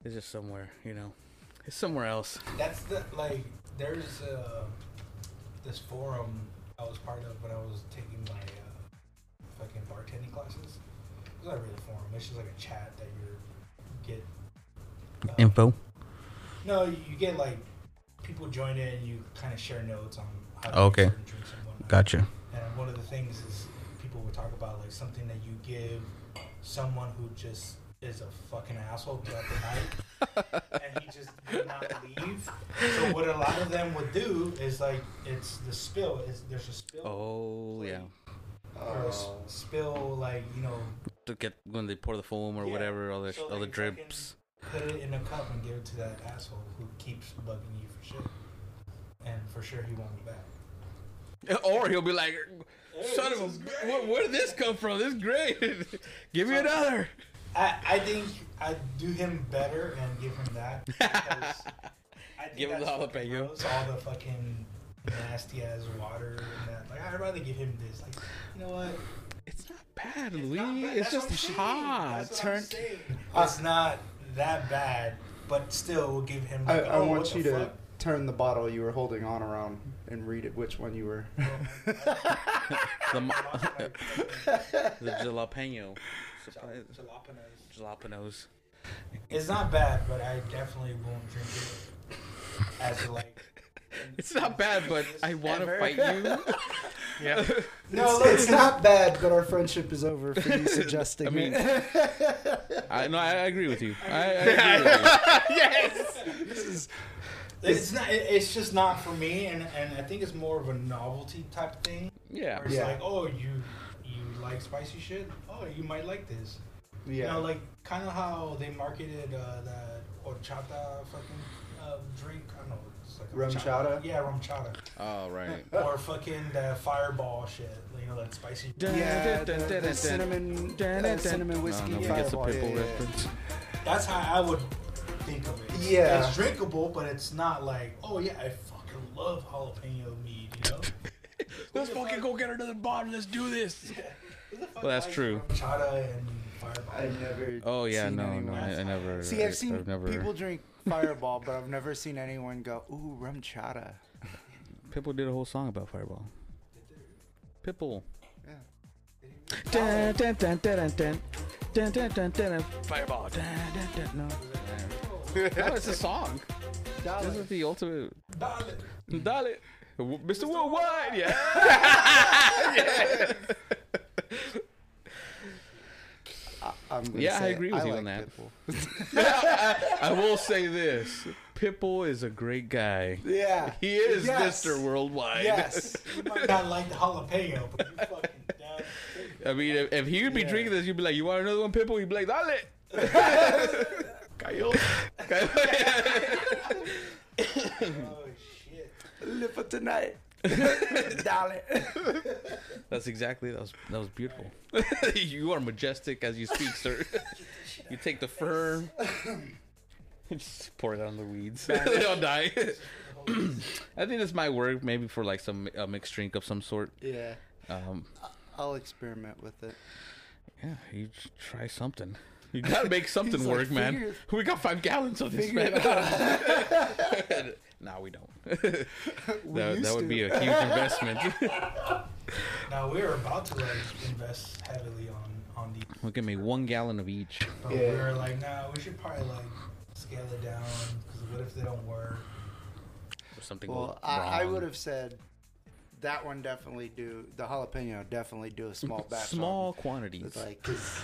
it's just somewhere, you know, it's somewhere else. That's the like. There's uh, this forum I was part of when I was taking my uh, fucking bartending classes. It's not really a forum. It's just like a chat that you get uh, Info. No, you you get like people join in and you kind of share notes on how to oh, Okay. make certain drinks and whatnot. Gotcha. And one of the things is people would talk about like something that you give someone who just is a fucking asshole throughout the night, and he just would not leave. So what a lot of them would do is like it's the spill. Is there's a spill Oh yeah. or a s- oh. spill like you know To get when they pour the foam or Yeah. whatever, all the So all the they fucking- drips. Put it in a cup and give it to that asshole who keeps bugging you for shit. And for sure he won't be back. Or he'll be like, Hey, "Son this of a, is where, where did this come from? This is great. Give me So- another." I, I think I'd do him better and give him that. I think Give him the that's jalapeno. all the fucking nasty ass water and that. Like I'd rather give him this. Like you know what? It's not bad, It's Louis. not bad. It's just I'm hot. Turn- I'm. It's not that bad, but still, we'll give him. I, Like, I oh, want what you the to fuck? turn the bottle you were holding on around and read it which one you were. Oh, the, mo- the jalapeno. jalapenos. Jalapenos. It's not bad, but I definitely won't drink it as a, like. It's not bad, but I want to fight you. Yeah. No, it's, it's not bad, but our friendship is over for you suggesting I mean, it. I no, I, I agree with you. I, I agree with you. yes. this is It's not. It's just not for me, and and I think it's more of a novelty type thing. Yeah. Where it's Yeah. like, oh, you you like spicy shit? Oh, you might like this. You yeah. know, like kind of how they marketed uh, that horchata fucking uh, drink. I don't know. It's like a RumChata? Yeah, RumChata. Oh right. or fucking the fireball shit. You know, that spicy. yeah, the, the cinnamon, uh, cinnamon whiskey. No, no, fireball. gets a pitbull yeah, yeah, yeah. reference. That's how I would think of it. Yeah. It's drinkable, but it's not like, oh yeah, I fucking love jalapeno mead. You know. Let's fucking go get another bottle. Let's do this. Who the fuck Well, that's true. RumChata and Fireball. I've never. Oh yeah, seen no, no, I, I never. See, I, I've seen have never, people drink Fireball, but I've never seen anyone go, "Ooh, rum chata." Pitbull did a whole song about Fireball. Pitbull. Yeah. Dun, dun, dun, dun, dun, dun. Dun, dun, dun, dun. Fireball. Dun, dun, dun. No. No, it's a song. This is the ultimate. Dale. Mr. Worldwide, yeah. I, I'm gonna Yeah, I agree with you like on that. I, I will say this: Pitbull is a great guy. Yeah. He is Yes. Mr. Worldwide. Yes. You might not like the jalapeno, but you fucking down. I mean, if, if he would be Yeah. drinking this, you'd be like, "You want another one, Pitbull?" You'd be like, "Dale." Cayó. Oh shit. Live for tonight. Darling. That's exactly that was that was beautiful. you are majestic as you speak, sir. you take the firm. Just pour it on the weeds. they all die. I think this might work maybe for like some a mixed drink of some sort. Yeah. Um, I'll experiment with it. yeah, you try something. You gotta make something He's like, work, man. "Figure- We got five gallons of this, man. It no, we don't. that that used would be a huge investment. Now we're about to like invest heavily on on these, Look at me, one gallon of each. but Yeah. we're like, nah, we should probably like scale it down because what if they don't work? Or something Well, goes I, I would have said that one definitely do the jalapeno definitely do a small batch. small on. quantities. It's like 'cause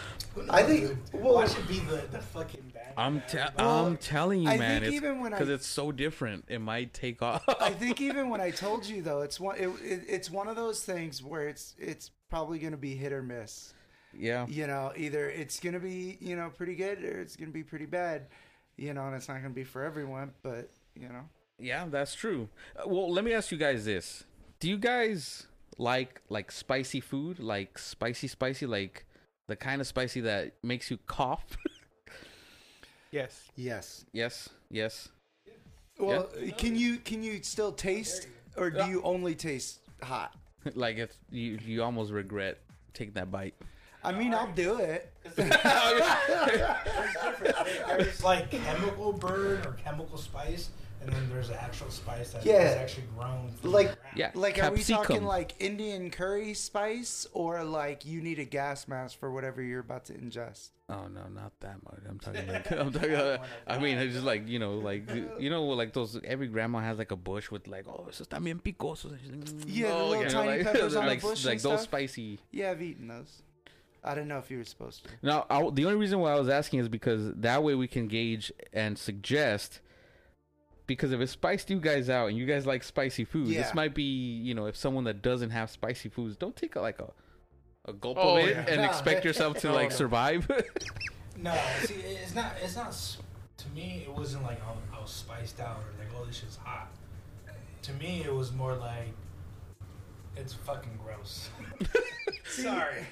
I think- well- Why should be the the fucking bad? I'm te- everybody- I'm telling you, I man. think It's even when I- because it's so different, it might take off. I think even when I told you though, it's one it, it, it's one of those things where it's it's probably going to be hit or miss. yeah. You know, either it's going to be you know pretty good or it's going to be pretty bad. You know, and it's not going to be for everyone, but you know. Yeah, that's true. Uh, well, let me ask you guys this: Do you guys like like spicy food, like spicy, spicy, like the kind of spicy that makes you cough? Yes. Yes. yes, yes. Well, can you can you still taste, or do you only taste hot? like if you you almost regret taking that bite. I mean, I'll do it. There's like chemical burn or chemical spice, and then there's an actual spice that is Yeah. actually grown. Like- Yeah, Like, are we talking like Indian curry spice, or like you need a gas mask for whatever you're about to ingest? Oh no, not that much. I'm talking like I'm talking. Uh, I mean, it's just like you know, like you know, like those. Every grandma has like a bush with like, oh, eso está bien picoso. And she's like, mm, Yeah, the oh, little you know, tiny like, peppers on the like, bush like and those spicy. Yeah, I've eaten those. I didn't know if you were supposed to. Now, I, the only reason why I was asking is because that way we can gauge and suggest. Because if it spiced you guys out and you guys like spicy food, Yeah. this might be you know if someone that doesn't have spicy foods, don't take a, like a a gulp Oh, of it yeah. and No. expect yourself to No, like no. survive. No, see, it's not. It's not. To me, it wasn't like oh, I was spiced out or like oh this shit's hot. To me, it was more like it's fucking gross. Sorry.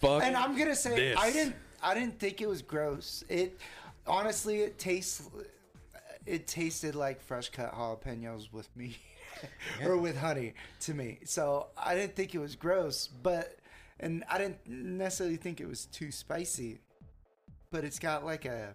Fuck. And I'm gonna say I didn't. I didn't think it was gross. It honestly, it tastes. It tasted like fresh cut jalapenos with mead or with honey to me. So I didn't think it was gross, but and I didn't necessarily think it was too spicy. But it's got like a.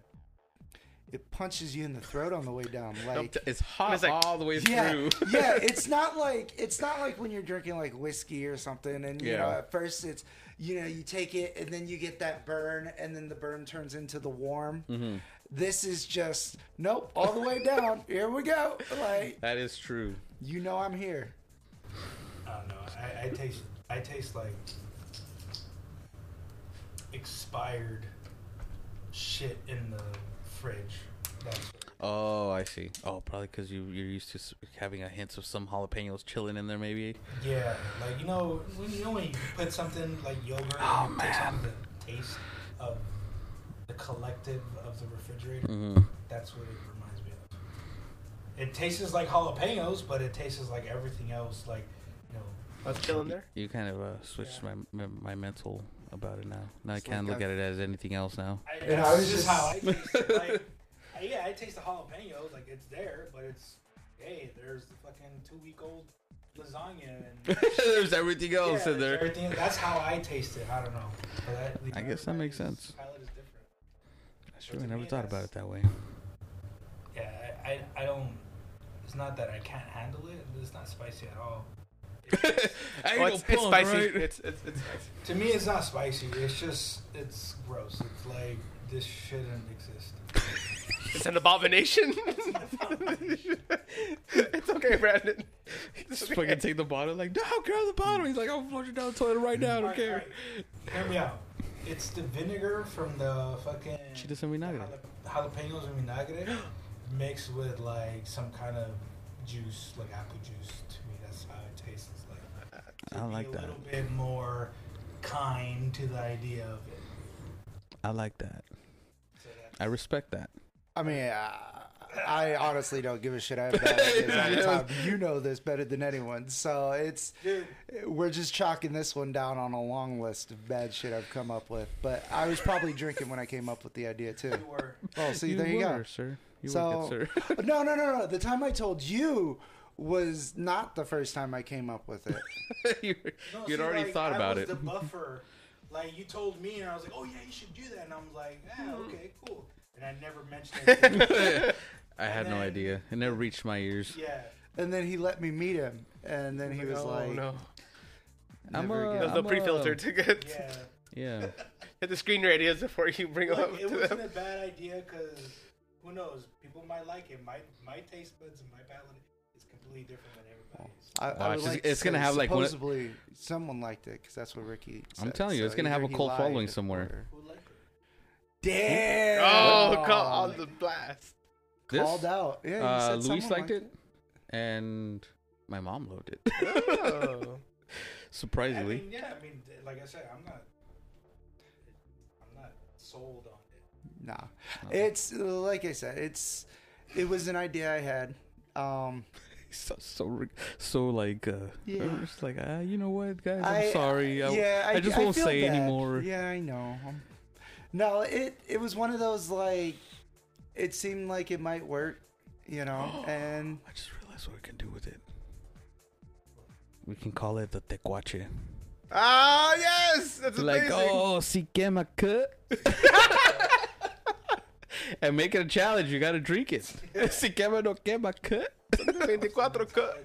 It punches you in the throat on the way down. Like it's hot It's like- all the way yeah, through. yeah. It's not like it's not like when you're drinking like whiskey or something, and you know at first it's you know you take it and then you get that burn, and then the burn turns into the warm. Mm-hmm. This is just nope, all the way down. Here we go. Like That is true. you know I'm here. I don't know. I, I taste. I taste like expired shit in the fridge. That's Oh, I see. Oh, probably because you you're used to having a hint of some jalapenos chilling in there, maybe. yeah. Like you know, when you know when you put something like yogurt, Oh, and you take some of the taste of the collective of the refrigerator. Mm-hmm. That's what it reminds me of. It tastes like jalapenos, but it tastes like everything else. Like you know, I was chilling there. You kind of uh, switched my, my my mental about it now. Now I can't like look I've- at it as anything else now. I, And that's I was just just- how I taste it. Like, yeah, I taste the jalapenos. Like it's there, but it's hey, there's the fucking two week old lasagna and There's everything else yeah, in there. Everything. That's how I taste it. I don't know. But that, I guess that makes sense. Palate is different. That's true. I never thought about it that way. Yeah, I, I, I don't. It's not that I can't handle it. It's not spicy at all. I Oh, it's, it's spicy. It's, it's it's spicy. To me, it's not spicy. It's just it's gross. It's like this shouldn't exist. It's an abomination. it's okay, Brandon. It's Just okay. fucking take the bottle, like, no, grab the bottle. He's like, I'll flush it down the toilet right now. I don't Alright, care. alright. Hear me out. It's the vinegar from the fucking Chiles en vinagre. jalapenos and vinagre mixed with like some kind of juice, like apple juice. To me, that's how it tastes. Like I be like a that. A little bit more kind to the idea of it. I like that. So I respect that. I mean, uh, I honestly don't give a shit. I have bad ideas all the time. You know this better than anyone. So it's Dude, we're just chalking this one down on a long list of bad shit I've come up with. But I was probably drinking when I came up with the idea too. you were. Oh, see, there you were, go. sir. You So- were good, sir. no, no, no, no. The time I told you was not the first time I came up with it. you, No, you'd see, already like, thought I about was it. The buffer, like you told me, and I was like, "Oh yeah, you should do that," and I was like, "Yeah, Hmm. okay, cool." And I never mentioned it. I had no idea. It never reached my ears. yeah, And then he let me meet him, and then he oh, was oh, like, no. I'm never a- again. There's no I'm a- pre-filter to get yeah. Yeah. hit the screen radios before you bring them Like, up it to wasn't them. a bad idea because who knows? People might like it. My my taste buds and my palate is completely different than everybody's. I, I Watch, would it's- like it's gonna have, like, one of- supposedly someone liked it because that's what Ricky. I'm telling you, it's gonna have a he cult following somewhere. Who liked it? Damn! Oh, call on the blast. This, called out. Yeah, you uh, said Luis someone liked it, and my mom loved it. Oh. I Surprisingly. mean, yeah. I mean, like I said, I'm not. I'm not sold on it. Nah, it's like I said, it's it was an idea I had. Um, so so so like uh Yeah. Just like ah you know what guys I'm I- sorry I, yeah, I, just won't feel say bad. anymore Yeah, I know. Um, No, it it was one of those like it seemed like it might work, you know, and I just realized what we can do with it. We can call it the tecuache Ah, yes! That's like amazing. oh si quema cut and make it a challenge you gotta drink it. Si quema no quema cut 24 cut.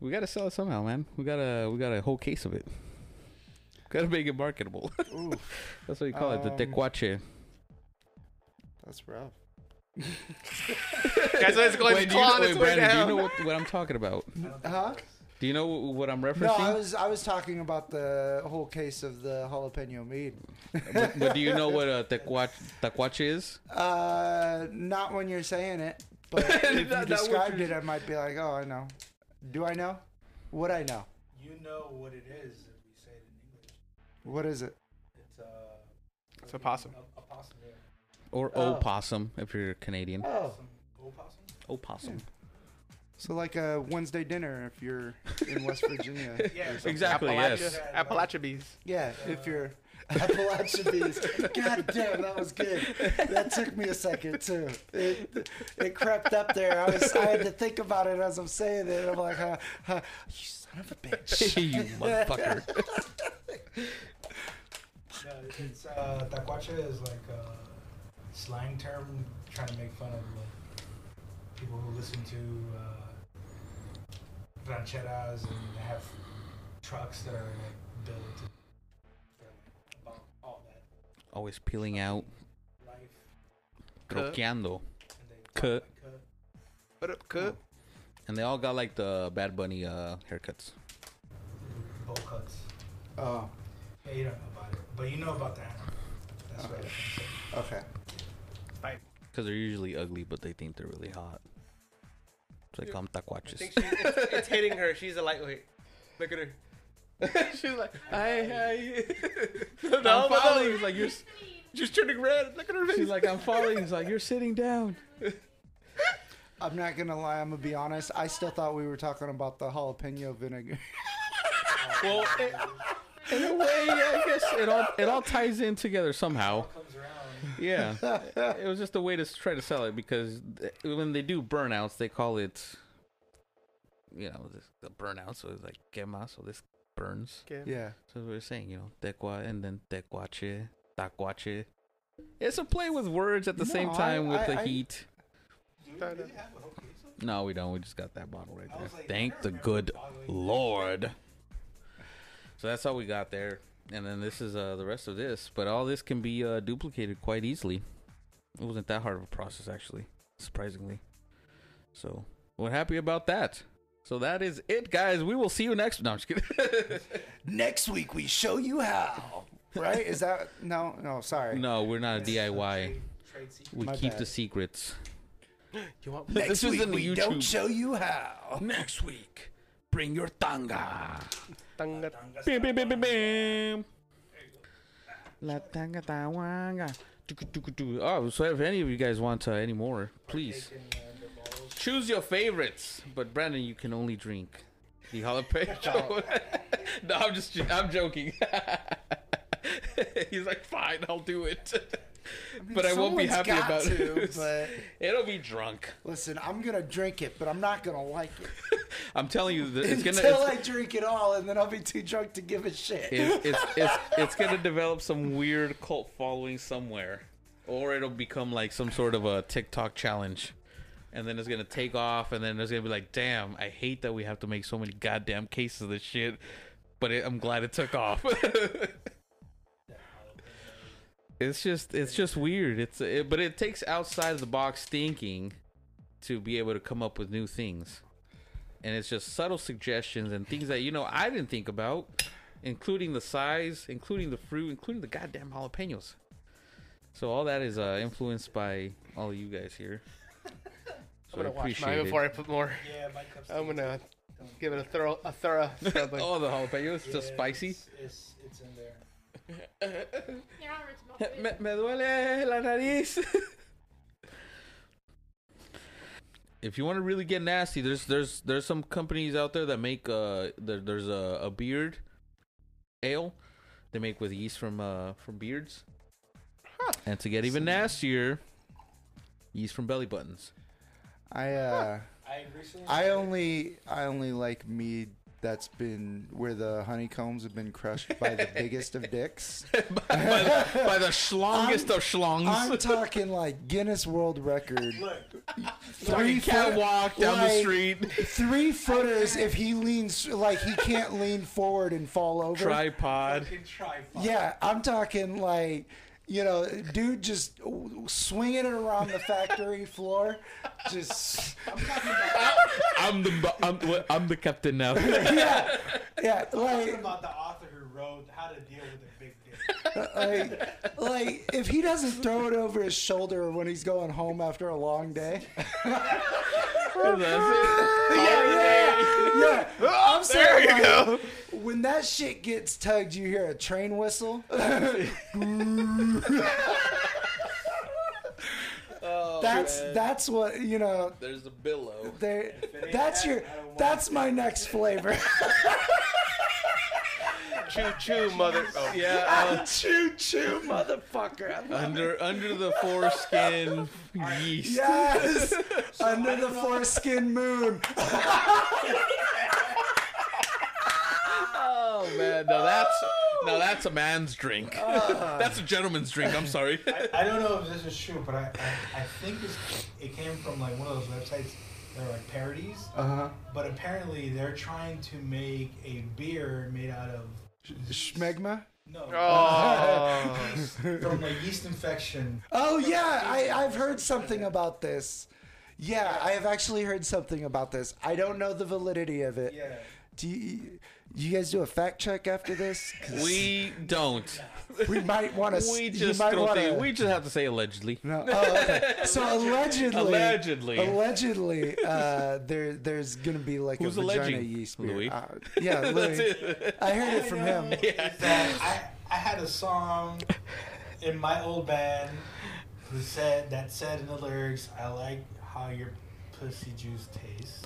We gotta sell it somehow man. We gotta we got a whole case of it. Gotta make it marketable. That's what you call it the Um, tecuache that's rough. Guys, it's going Wait, to do you, claw know, its wait, way Brandon, do you down. know what, what I'm talking about? Huh? Do you know what I'm referencing? No, I was I was talking about the whole case of the jalapeno meat. but, but do you know what a tecuache, tecuache is? Uh, not when you're saying it, but if you not what described you're- it, I might be like, oh, I know. Do I know? What I know? You know what it is if we say it in English. What is it? It's uh. It's a possum. A, a possum. Yeah. Or Oh. opossum if you're Canadian. Oh, Some opossum. Opossum. so like a Wednesday dinner if you're in West Virginia. Yeah. Exactly, yes. Appalachia, Appalachia bees. Yeah, if you're Appalachian bees. God damn, that was good. That took me a second too. It it crept up there. I was I had to think about it as I'm saying it. I'm like, huh, huh, you son of a bitch. you motherfucker. No, it's uh, tacuache is like a slang term trying to make fun of like people who listen to uh, rancheras and have trucks that are like built to about all that Always peeling out, life. Cut. troqueando. And they Cut. cut. What up, cut? And they all got like the Bad Bunny uh, haircuts. bowl cuts. Oh, Yeah, you don't know about it, but you know about the animal. That's what I can say. okay. Because they're usually ugly, but they think they're really hot. It's like I'm I think she, it's, it's hitting her. She's a lightweight. Look at her. She's like, hi, hi. no, I'm no, falling. no. He's like, you're. s- She's turning red. Look at her face. She's like, I'm falling. He's like, you're sitting down. I'm not gonna lie. I'm gonna be honest. I still thought we were talking about the jalapeno vinegar. Well, it, in a way, I guess it all it all ties in together somehow. Comes around. Yeah, it was just a way to try to sell it because th- when they do burnouts, they call it, you know, this, the burnout. So it's like quema, so this burns. Okay. yeah. So we are saying, you know, Tekua and then tecuache, tacuache. It's a play with words at the No, same I- time with I- the I- heat. Do we really have a whole No, we don't. We just got that bottle right there. like, Thank the good. Lord. So that's all we got there. And then this is uh, the rest of this. But all this can be uh, duplicated quite easily. It wasn't that hard of a process, actually, surprisingly. So we're happy about that. So that is it, guys. We will see you next. No, I'm just kidding. Next week we show you how. Right? Is that no? No, sorry. no, we're not a Yes, uh, DIY. trade- trade. We My keep bad. the secrets. You want Next This is week in we YouTube. don't show you how. Next week, bring your tanga. Tanga? Bam, bam, bam, bam, bam. La tanga tawanga. Oh, so if any of you guys want uh, any more, please Taking, uh, the balls. choose your favorites. But Brandon, you can only drink the jalapeno. no, I'm just, I'm joking. He's like, fine, I'll do it. but I won't be happy about to, it. But It'll be drunk. listen, I'm gonna drink it, but I'm not gonna like it I'm telling you, that it's gonna. until It's, I drink it all, and then I'll be too drunk to give a shit. it's, it's, it's, it's gonna develop some weird cult following somewhere, or it'll become like some sort of a TikTok challenge, and then it's gonna take off, and then it's gonna be like, damn, I hate that we have to make so many goddamn cases of this shit, but it, I'm glad it took off. It's just, it's just weird. It's, it, but it takes outside of the box thinking to be able to come up with new things. And it's just subtle suggestions and things that you know I didn't think about including the size, including the fruit, including the goddamn jalapenos. So all that is uh, influenced by all of you guys here. So I'm gonna I wash appreciate mine it. before I put more. Yeah, my cup's I'm gonna give it a thorough, a thorough. scrubbing. oh, the jalapenos, Yeah, just spicy. It's, it's, it's in there. me, it. me duele la nariz. if you want to really get nasty, there's there's there's some companies out there that make uh there, there's a, a beard ale they make with yeast from uh from beards. And to get even nastier, yeast from belly buttons. I uh, I recently. I only I only like mead that's been where the honeycombs have been crushed by the biggest of dicks. by, the, by the schlongest I'm- of schlongs. I'm talking like Guinness World Record. Three you foot- walk down the street. Three footers if he leans like he can't lean forward and fall over. Tripod. fucking try. Yeah, I'm talking like you know, dude, just swinging it around the factory floor, just I'm talking about. I'm the I'm, I'm the captain now. yeah, yeah, I'm talking about the author who wrote How to Deal with a Big Dick. Like, like if he doesn't throw it over his shoulder when he's going home after a long day. Yeah, I'm saying There you like, go. when that shit gets tugged, you hear a train whistle. Oh, that's that's what you know. There's a billow. There, that's that, your. I don't want That's my next flavor. Choo choo, mother. Oh, Yeah, choo choo, motherfucker. uh, under under the foreskin yeast. Yes, under the foreskin moon. Oh man, now that's now that's a man's drink. that's a gentleman's drink. I'm sorry. I don't know if this is true, but I, I, I think it's, it came from like one of those websites that are like parodies. Uh huh. But apparently they're trying to make a beer made out of Schmegma. no Oh. from a yeast infection. Oh yeah, I, I've heard something about this. Yeah, I have actually heard something about this. I don't know the validity of it. Yeah. Do you, you guys do a fact check after this? 'Cause We don't. We might want to. We just might don't wanna, think. We just have to say allegedly. No. Oh, okay. So allegedly, Allegedly. allegedly, uh, there there's gonna be like Who's a vagina alleging? yeast beer. Louis? Uh, yeah, Louis. I heard it from him. Is that I, I had a song in my old band who said that said in the lyrics, "I like how your pussy juice tastes."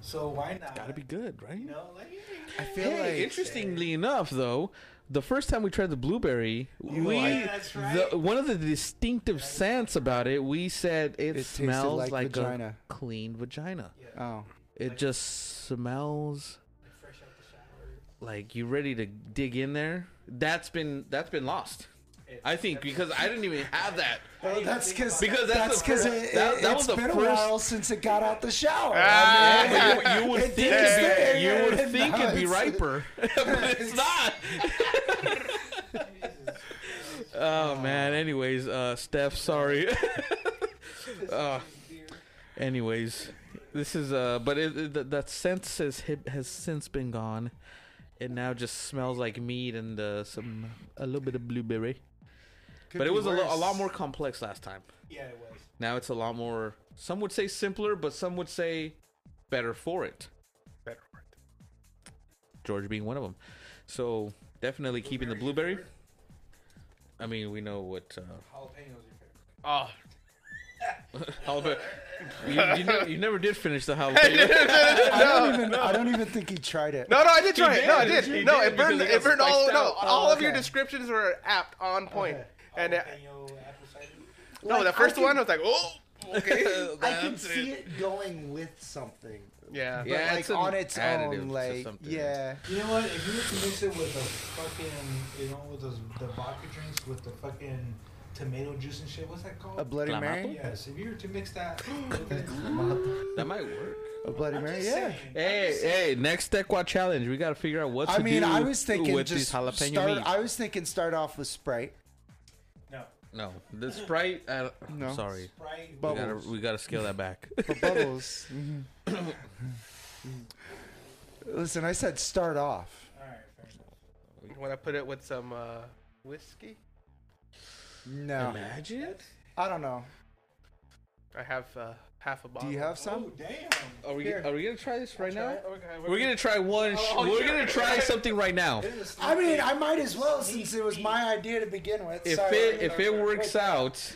So why not? It's Gotta be good, right? You know, like I feel Hey, like interestingly enough, though, the first time we tried the blueberry, we yeah, that's right. the, one of the distinctive scents about it, we said it, It tasted smells like like, vagina. a clean vagina. oh, It just smells fresh out the shower. like you ready to dig in there. That's been that's been lost. I think because I didn't even have that. well, that's because Because that's that's the because first- it, that- it, that has was the been a first- while since it got out the shower. Ah, I mean, Yeah, but you, you would It think did it'd stay be, you there, would and think now it'd be riper, but it's not. oh man. Anyways, uh, Steph, sorry. uh, anyways, this is uh, but it, it, that- that scent has has since been gone. It now just smells like mead and uh, some a little bit of blueberry. Could but it was a, lo- a lot more complex last time. Yeah, it was. Now it's a lot more. Some would say simpler, but some would say better for it. Better word. George being one of them. So definitely keeping the blueberry. I mean, we know what. Uh, Jalapenos your favorite. Oh, jalapeno. you, you, ne- you never did finish the jalapeno. I don't even. I don't even think he tried it. no, no, I did try You it. No, I did. did. No, did it burned. it It burned all. spiced No, out. all Oh, of your okay. descriptions were apt on point. Okay. And, uh, Jalapeno apple cider. No, Like, the first can- one I was like, oh, okay. I can see it going with something. Yeah. But Yeah, like it's on its own, like something. yeah. You know what? If you were to mix it with a fucking, you know, with those the vodka drinks with the fucking tomato juice and shit, what's that called? A Bloody Clamato? Mary? yes. If you were to mix that, with it, That might work. A Bloody I'm Mary? just Yeah. saying, I'm Hey, just saying. hey! Next Tekua challenge. We gotta figure out what to I mean, do I was thinking with just these jalapeno start. meads. I was thinking start off with Sprite. No. No, the Sprite. Uh, No. Sorry, Sprite. we Bubbles. gotta we gotta scale that back. For bubbles. Listen, I said start off. All right, fair enough. You want to put it with some uh, whiskey? No, Imagine. I don't know. I have uh, half a bottle. Do you have some? Oh damn. Are we Here. are we gonna try this right now? Okay, We're gonna try one. sh- Oh, we're sure. gonna try something right now. This is a sneak I mean. I might as well since it was my idea to begin with. If Sorry, it if it works out, This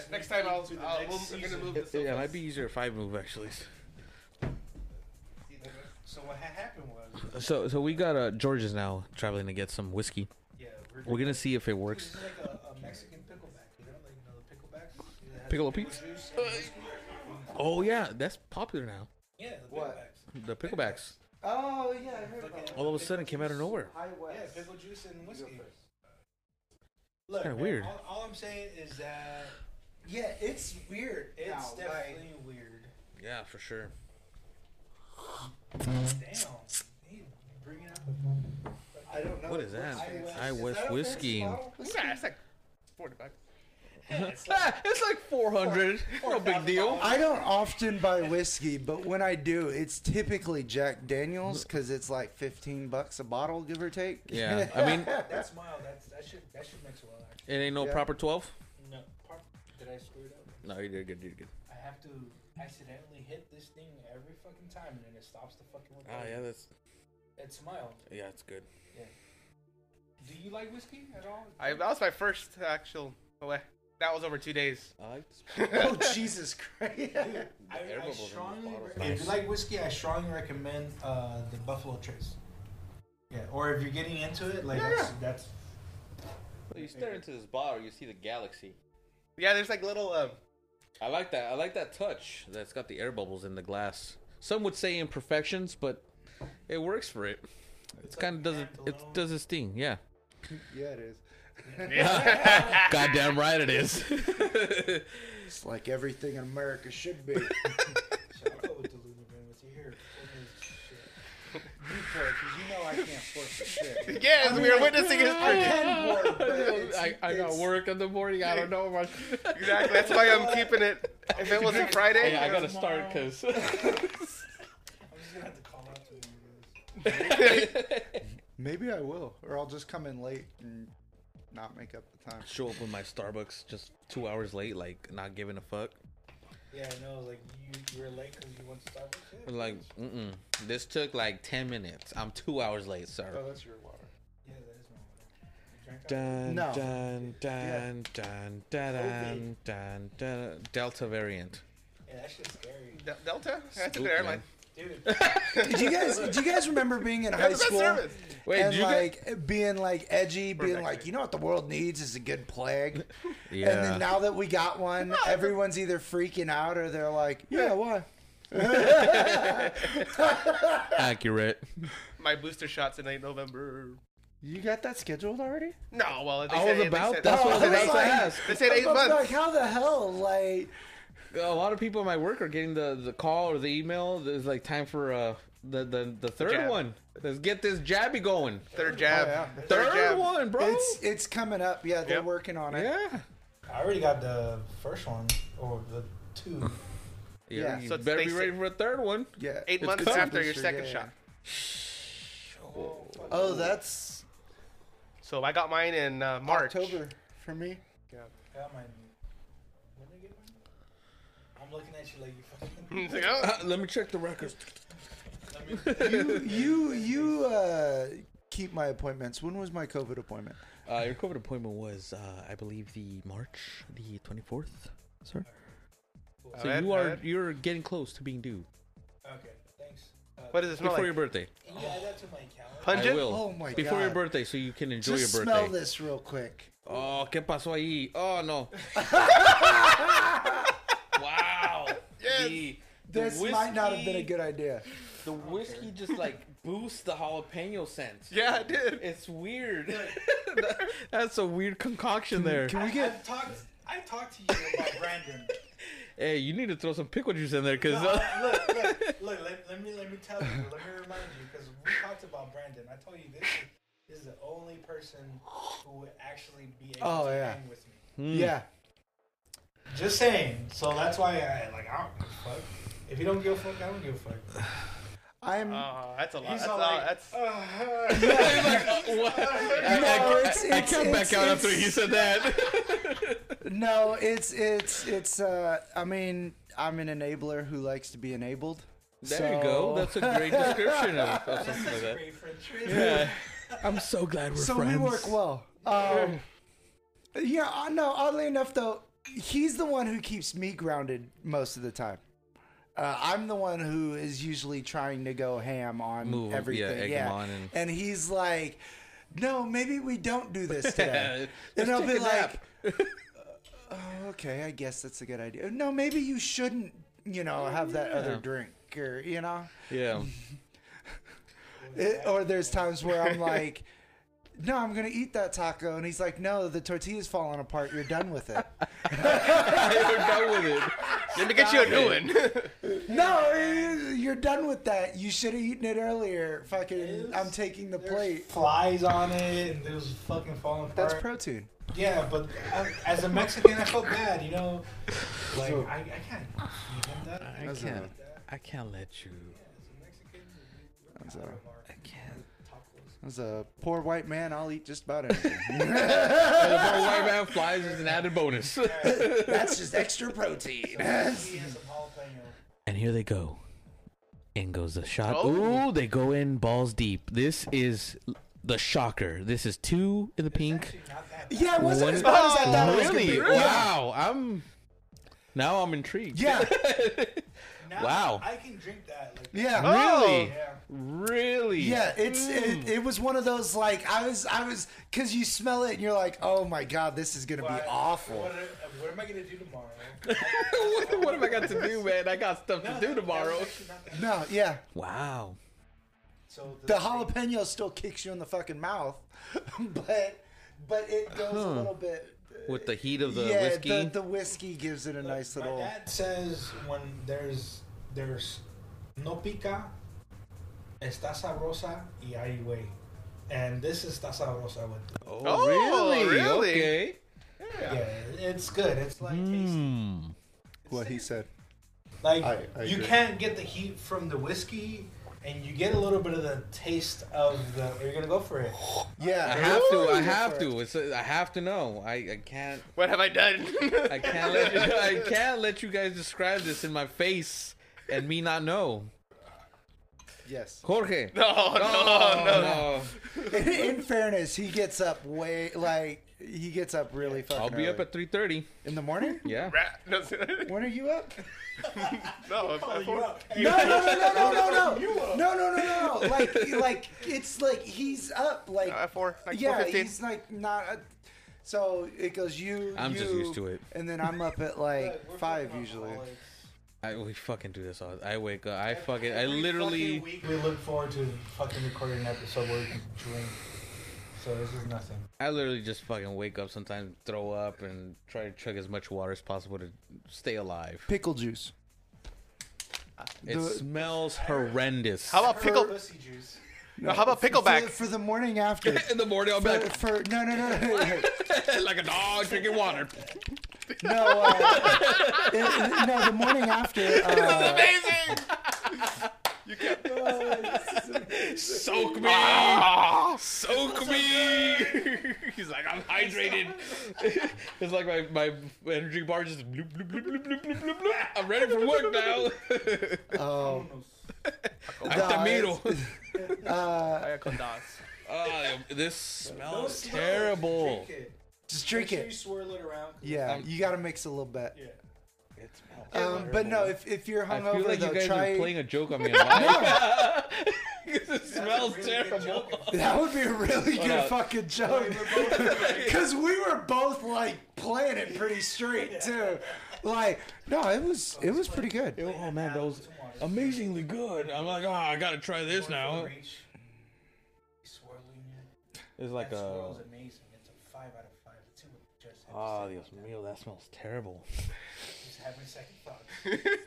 is a sneak Next time I'll, peek to the I'll next move, I'm gonna season. move this. it, it might be easier if I move actually. So what happened was, So so we got uh, George's now traveling to get some whiskey. yeah, We're gonna see if it works. is like a, a Mexican pickleback, you know, like you know the picklebacks. It has Piccolo pickle Pete's? juice. Oh yeah, that's popular now. Yeah, the What? picklebacks. The picklebacks. Oh yeah, I heard about Fucking- All of a sudden came out of nowhere. High Yeah, West. pickle juice and whiskey. first. Look, kinda man, weird. All, all I'm saying is that yeah, it's weird. It's No, definitely weird. Yeah, for sure. Damn. Up I don't know. What is that? I, I wish whiskey. Yeah, it's like 40 bucks. It's like- it's like 400. no big deal. I don't often buy whiskey, but when I do, it's typically Jack Daniels because it's like fifteen bucks a bottle, give or take. Yeah. I mean, That's mild. That's that should that should mix well. Actually. it ain't no Yeah. proper 12 did I screw it up? No, you did good. You did good. I have to accidentally hit this thing every fucking time, and then it stops the fucking Ah, recording. yeah, that's It's mild. yeah, it's good. Yeah. Do you like whiskey at all? I, that was my first actual. Oh, that was over two days. I like oh Jesus Christ! I, I bubbles in the strongly, re- if you like whiskey, I strongly recommend uh, the Buffalo Trace. Yeah, or if you're getting into it, like Yeah, that's, yeah. that's you stare into this bottle, you see the galaxy. Yeah, there's like little. Um, I like that. I like that touch. That's got the air bubbles in the glass. Some would say imperfections, but it works for it. It's like kind of does it. It does its thing. Yeah. yeah, it is. Goddamn right it is. It's like everything in America should be. You pour it, 'cause you know I can't pour for shit. yes, I mean, we are I- witnessing his I purchase. can pour, but it's, I, I got work in the morning. I don't know much. Exactly. That's why I'm keeping it. If it wasn't Friday, Hey, I gotta start because. I'm just gonna have to call out to you. Maybe I will, or I'll just come in late and not make up the time. Show up with my Starbucks just two hours late, like not giving a fuck. Yeah, I know. Like you, you were late because you went to Starbucks. Yeah, Like, mm-mm. This took like ten minutes. I'm two hours late, sir. Oh, that's your water. yeah, that is my water. You drank that? Dun, No. dun, dun, dun, dun, dun, dun, dun, Delta variant. Yeah, that shit's scary, Del- Delta? That's Spook, an airline. Dude. Did you guys? Do you guys remember being in high have the best school service. Wait, and did you like being like edgy, being Perfect. like, you know what the world needs is a good plague. Yeah. And then now that we got one, everyone's either freaking out or they're like, yeah, why? Accurate. My booster shots in late November. You got that scheduled already? No, well, they I said, was they about- said, that's what I was they about said to oh, ask. They said eight I'm months. like, how the hell? Like, A lot of people at my work are getting the, the call or the email. There's like time for uh the the, the third jab. one. Let's get this jabby going. Third jab. Oh, yeah. Third, jab. one, bro. it's it's coming up. Yeah, they're Yep. working on it. yeah. I already got the first one or the two. Yeah, Yeah, you so it's better be basic. ready for a third one. Yeah. Eight It's months coming. after your Booster, second yeah, shot. Oh, that's So I got mine in uh, March. October for me. Yeah, I got mine. When did I get mine? I'm looking at you like you fucking. Like, oh. Uh, let me check the records. You you you uh, keep my appointments. When was my COVID appointment? Uh, your COVID appointment was, uh, I believe, the March the twenty fourth, sir. So Alright, you are alright. you're getting close to being due. Okay, thanks. What does it smell Before like? your birthday. Can you add that to my calendar? I Pungent? will. Oh my Before your birthday, so you can enjoy Just your smell birthday. this real quick. Oh, ¿qué pasó ahí? Oh, no. Wow. The, the This might not have been a good idea. The whiskey just like boosts the jalapeno scent. Yeah, it did. It's weird. That's a weird concoction there. Can we get? I've talked. I've talked to you about Brandon. Hey, you need to throw some pickle juice in there because No, I- uh, look, look, look. Let, let me let me tell you. Let me remind you because we talked about Brandon. I told you this. Is, this is the only person who would actually be able Oh, to yeah. hang with me. Hmm. Yeah. Just saying. So that's why I like. I don't give a fuck. If you don't give a fuck, I don't give a fuck. I'm. Oh, that's a lot. That's, all a lot. like, that's what? no, it's, I it's, can't back it's, out it's, after you said that. No, it's it's it's. uh I mean, I'm an enabler who likes to be enabled. There you go. That's a great description of, of That's something like a that. Yeah. I'm so glad we're so friends. we work well. Um, yeah, uh, no. Oddly enough, though, he's the one who keeps me grounded most of the time. Uh, I'm the one who is usually trying to go ham on Move yeah, everything. 'em on and- and he's like, "No, maybe we don't do this today." And I'll be like, oh, "Okay, I guess that's a good idea." No, maybe you shouldn't. You know, have that other drink, or you know. Yeah. It, or there's times where I'm like, no, I'm gonna eat that taco, and he's like, no, the tortilla's falling apart. You're done with it. We're done with it. let me get you a new one. no, you're done with that. You should have eaten it earlier. Fucking, I'm taking the plate. flies on it, and it was fucking falling apart. That's protein. Yeah, but uh, as a Mexican, I felt bad, you know. Like So- I, I can't feed that. I That's can't. a- I can't let you. As a Mexican, That's a, I can't. As a poor white man, I'll eat just about anything. And the poor white man flies is an added bonus. That's just extra protein. He has some jalapeno. And here they go. In goes the shot. Oh. Ooh, they go in balls deep. This is the shocker. This is two in the pink. Actually, not that bad. yeah, it wasn't One- as bad as I thought it was gonna Really? be. Wow. I'm now I'm intrigued. Yeah. Now Wow. I can drink that. Like, Yeah. Really? Yeah. Really? Yeah, it's it, it was one of those like I was I was because you smell it and you're like, oh my god, this is gonna be What- awful. What, uh, what am I gonna do tomorrow? what, what have I got to do, man? I got stuff to do that- tomorrow. that was actually not that- No, yeah, Wow. So the jalapeno still kicks you in the fucking mouth, but but it goes a little bit. With the heat of the yeah, whiskey. The, the whiskey gives it a nice little. My little. dad says when there's there's no pica, está sabrosa y hay güey. And this is está sabrosa with. oh, Oh, really? really? Okay. Yeah, it's good. It's like tasty. Hmm. what he said. Like I- I you agree. can't get the heat from the whiskey, and you get a little bit of the taste of the. Are you gonna go for it? Yeah, I have to. I have to. It's a, I have to know. I, I can't. What have I done? I can't let. You, I can't let you guys describe this in my face and me not know. Yes. Jorge. No, no, no, no. no. In, in fairness, he gets up way like he gets up really fucking. I'll be up at three thirty. in the morning. Yeah. Rat- No, When are you up? no, Calling you up. No, no, no, no, no, no, no, no, no, no, no, no. Like, like it's like he's up. Like, at four, like yeah, 4:15. he's like not. A, so it goes you. I'm just you, used to it. And then I'm up at like We're five fucking usually. alcoholics. I we fucking do this all. I wake up. I fucking. I Every literally. fucking week we look forward to fucking recording an episode where we can drink. So this is nothing. I literally just fucking wake up sometimes, throw up, and try to chug as much water as possible to stay alive. Pickle juice. It The- smells horrendous. How about pickle? Pussy juice. No, how about pickleback? for the morning after. in the morning? I'll be for, like, for no, no, no, no, no, like a dog drinking water. no. Uh, it- no, the morning after. Uh, Amazing. You kept oh, soak me, Ah. soak me. He's like, I'm hydrated. it's like my, my energy bar just bloop, bloop, bloop, bloop, bloop, bloop, bloop, bloop. I'm ready for work now. oh, I'm Tamiro. uh, Oh, this smells smell it, terrible. Drink it. just Make drink sure You it. swirl it around. 'cause Yeah, Um, you got to mix a little bit. Yeah. Um, but no, if, if you're I hungover, feel like though, you guys try. are playing a joke on me. Because it smells terrible. That would be a really good fucking joke. Because we were both like playing it pretty straight too. Like, no, it was it was pretty good. Oh man, that was amazingly good. I'm like, oh, I gotta try this now. Reach. Swirling it. It's like that a. swirl's amazing. It's a five out of five. It's what just had to say Dios mío, that smells terrible. That. Just having second thoughts.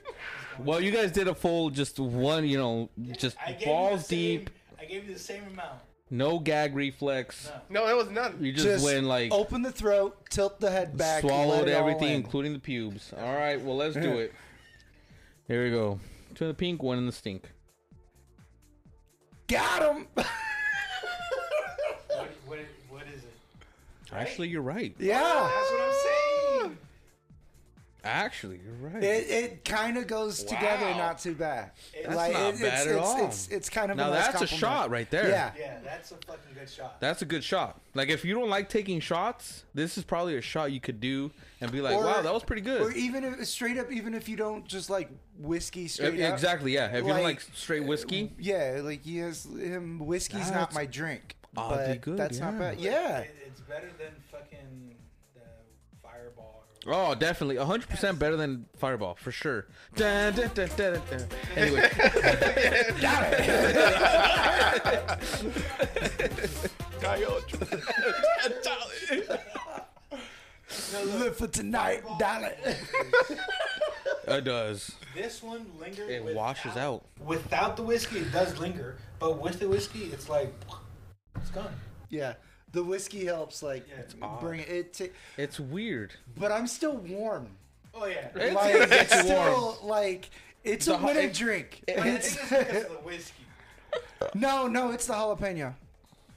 Well, you guys did a full, just one, you know, just I gave you balls the same- deep, I gave you the same amount. no gag reflex. No. No, it was none. You just, Just went like open the throat, tilt the head back, swallowed let it all everything, in. including the pubes. All right, well, let's do it. Here we go. To the pink, one in the stink. Got him. What, what, what is it? Actually, you're right. yeah. Oh, that's what I'm saying. Actually, you're right. It, it kind of goes together, not too bad. That's not it's, bad it's, at it's, all. It's, it's kind of now a nice that's a shot right there. Yeah. Yeah, that's a fucking good shot. That's a good shot. Like if you don't like taking shots, this is probably a shot you could do and be like, Or- "Wow, that was pretty good." Or even if straight up, even if you don't just like whiskey straight up. exactly, yeah. If you don't like, like straight whiskey, uh, Yeah, like he has him. Whiskey's That's not my drink. oddly but good, That's not bad. Yeah. It, it's better than fucking the fireball. Or oh, definitely, hundred percent better than Fireball for sure. Dun, dun, dun, dun, dun. Anyway, Live for tonight, darling. it does. This one lingers. It without- washes out. Without the whiskey, it does linger, but with the whiskey, it's like it's gone. yeah. The whiskey helps, like, Yeah, it's bring it. it ta- It's weird. but I'm still warm. Oh yeah. It's, Like, it's it's warm. still like it's The a ho- winning it- drink. it- I It's- it's because of the whiskey. no, no, it's the jalapeno.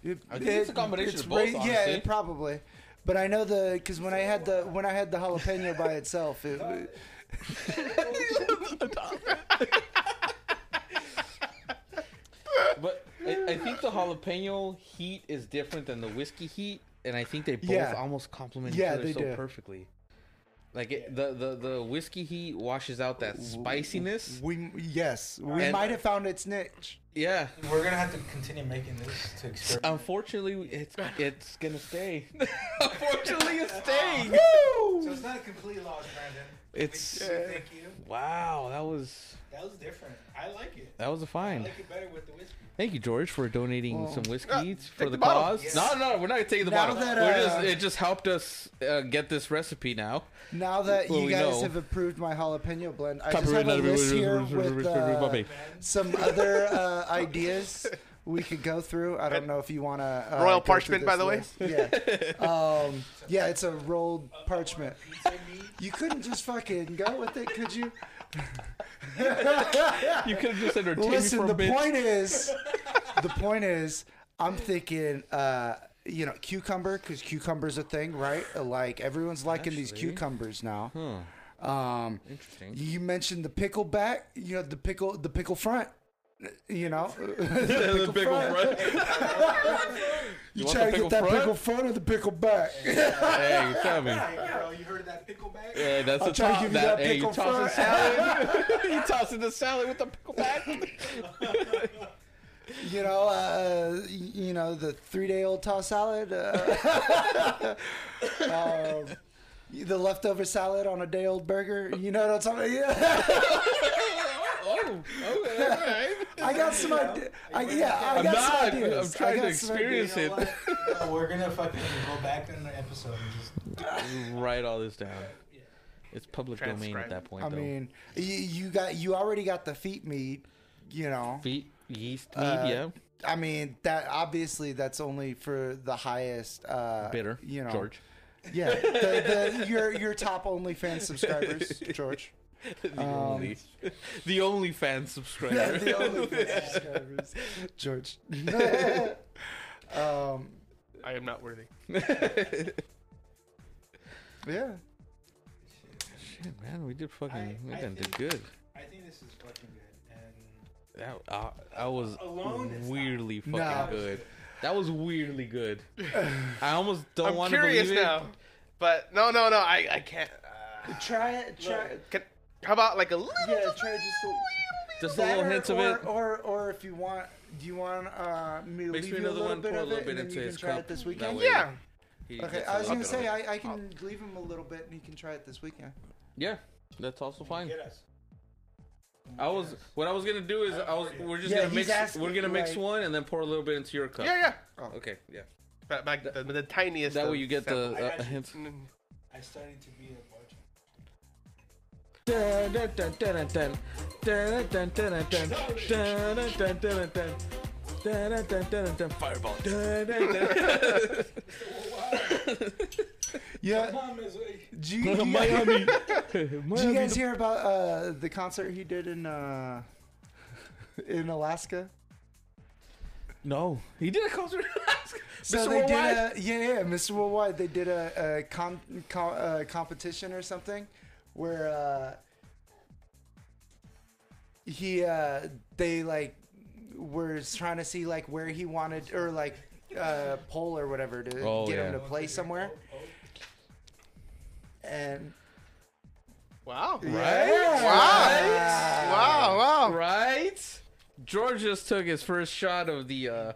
It- I think it's a combination it's of both, yeah, honestly. it probably. But I know the because when I had the when I had the jalapeno by itself, it, But I, I think the jalapeno heat is different than the whiskey heat, and I think they both Yeah. almost complement Yeah, each other they so do. perfectly. Like it, the, the the whiskey heat washes out that spiciness. we yes we And- might have found its niche. Yeah. We're gonna have to continue making this to experiment. Unfortunately, it's it's gonna stay. Unfortunately, it's staying. so it's not a complete loss, Brandon. It's We- we thank you. wow. That was That was different. I like it. that was a I find. like it better with the whiskey. Thank you, George, for donating Well, some uh, for the the cause. Yes. No, no, we're not taking the Now bottle. that, we're uh, just it just helped us uh, get this recipe now. Now that Well, you guys know. have approved my jalapeno blend, I just Copyright have a list here with uh, some other uh, ideas we could go through. I don't know if you want to uh, Royal parchment, by this the way? Yeah, um, yeah, it's a rolled parchment. You couldn't just fucking go with it, could you? You could have just entertained Listen, me for the bit. point is, the point is, I'm thinking, uh, you know, cucumber because cucumber's a thing, right? Like everyone's liking these Actually. cucumbers now. Huh. Um, Interesting. you mentioned the pickle back, you know, the pickle, the pickle front. You know, the pickle front. you, want try to get that front? pickle front or the pickle back. hey, you tell me. Hey, girl, you heard of that pickleback? Yeah, that's I'll a try to top. give you That, that hey, you pickle toss the front. salad. you toss in the salad with the pickle back. you know, uh, you know the three-day-old toss salad, uh, um, the leftover salad on a day-old burger. You know what I'm talking about? Yeah. oh, okay, all right. I got some ideas. I, yeah, I I'm got not. some ideas. I'm trying I got to some experience You know it. what? No, we're gonna fucking go back in the episode and just Write all this down. It's public domain Transcribe. at that point, I though. mean, you, you got you already got the feet meat. You know, Feet, yeast, meat, Uh, yeah. I mean that obviously that's only for the highest uh, Bitter, You know, George. Yeah, the, the, your your top OnlyFans subscribers, George. the Um, only, the only fan subscriber. Yeah, the OnlyFans subscribers, George. um, I am not worthy. yeah. Shit, man, we did fucking, I- we I done did good. I think this is fucking good. And That, uh, I was Alone, weirdly fucking No. good. That was weirdly good. I almost don't I'm want to curious believe it. now, but no, no, no. I, I can't. Uh, Try it. Try. Look. Can, how about like a little? Yeah, try just a, Just a that little or, hints of or, it. Or, or if you want, do you want uh, me to Mix leave me you a another little one, bit pour a of little it, bit and then into you can his try cup. it this That weekend? way- Yeah. He Okay, gets I a was little gonna bit say of it. I, I can leave him a little bit, and he can try it this weekend. Yeah, that's also fine. Get us. I was what I was gonna do is I was we're just Yeah, gonna he's mix asking, we're gonna mix like- one and then pour a little bit into your cup. Yeah, yeah. Oh, Okay, yeah. But like the, the tiniest. That of way you get the samples. I uh, got you. hints. Mm. I started to be a bartender. Fireball. Yeah. Mom is Did you, did you, Miami. did you guys hear about uh, the concert he did in uh, in Alaska? No, he did a concert. In Alaska. So Mr. they Worldwide? did a yeah, yeah, Mr. Worldwide. They did a, a com, com, uh, competition or something where uh, he uh, they like were trying to see like where he wanted or like uh, poll or whatever to Oh, get yeah. him to play somewhere. And Wow. Yeah. Wow. Wow. Wow. right? George just took his first shot of the, uh,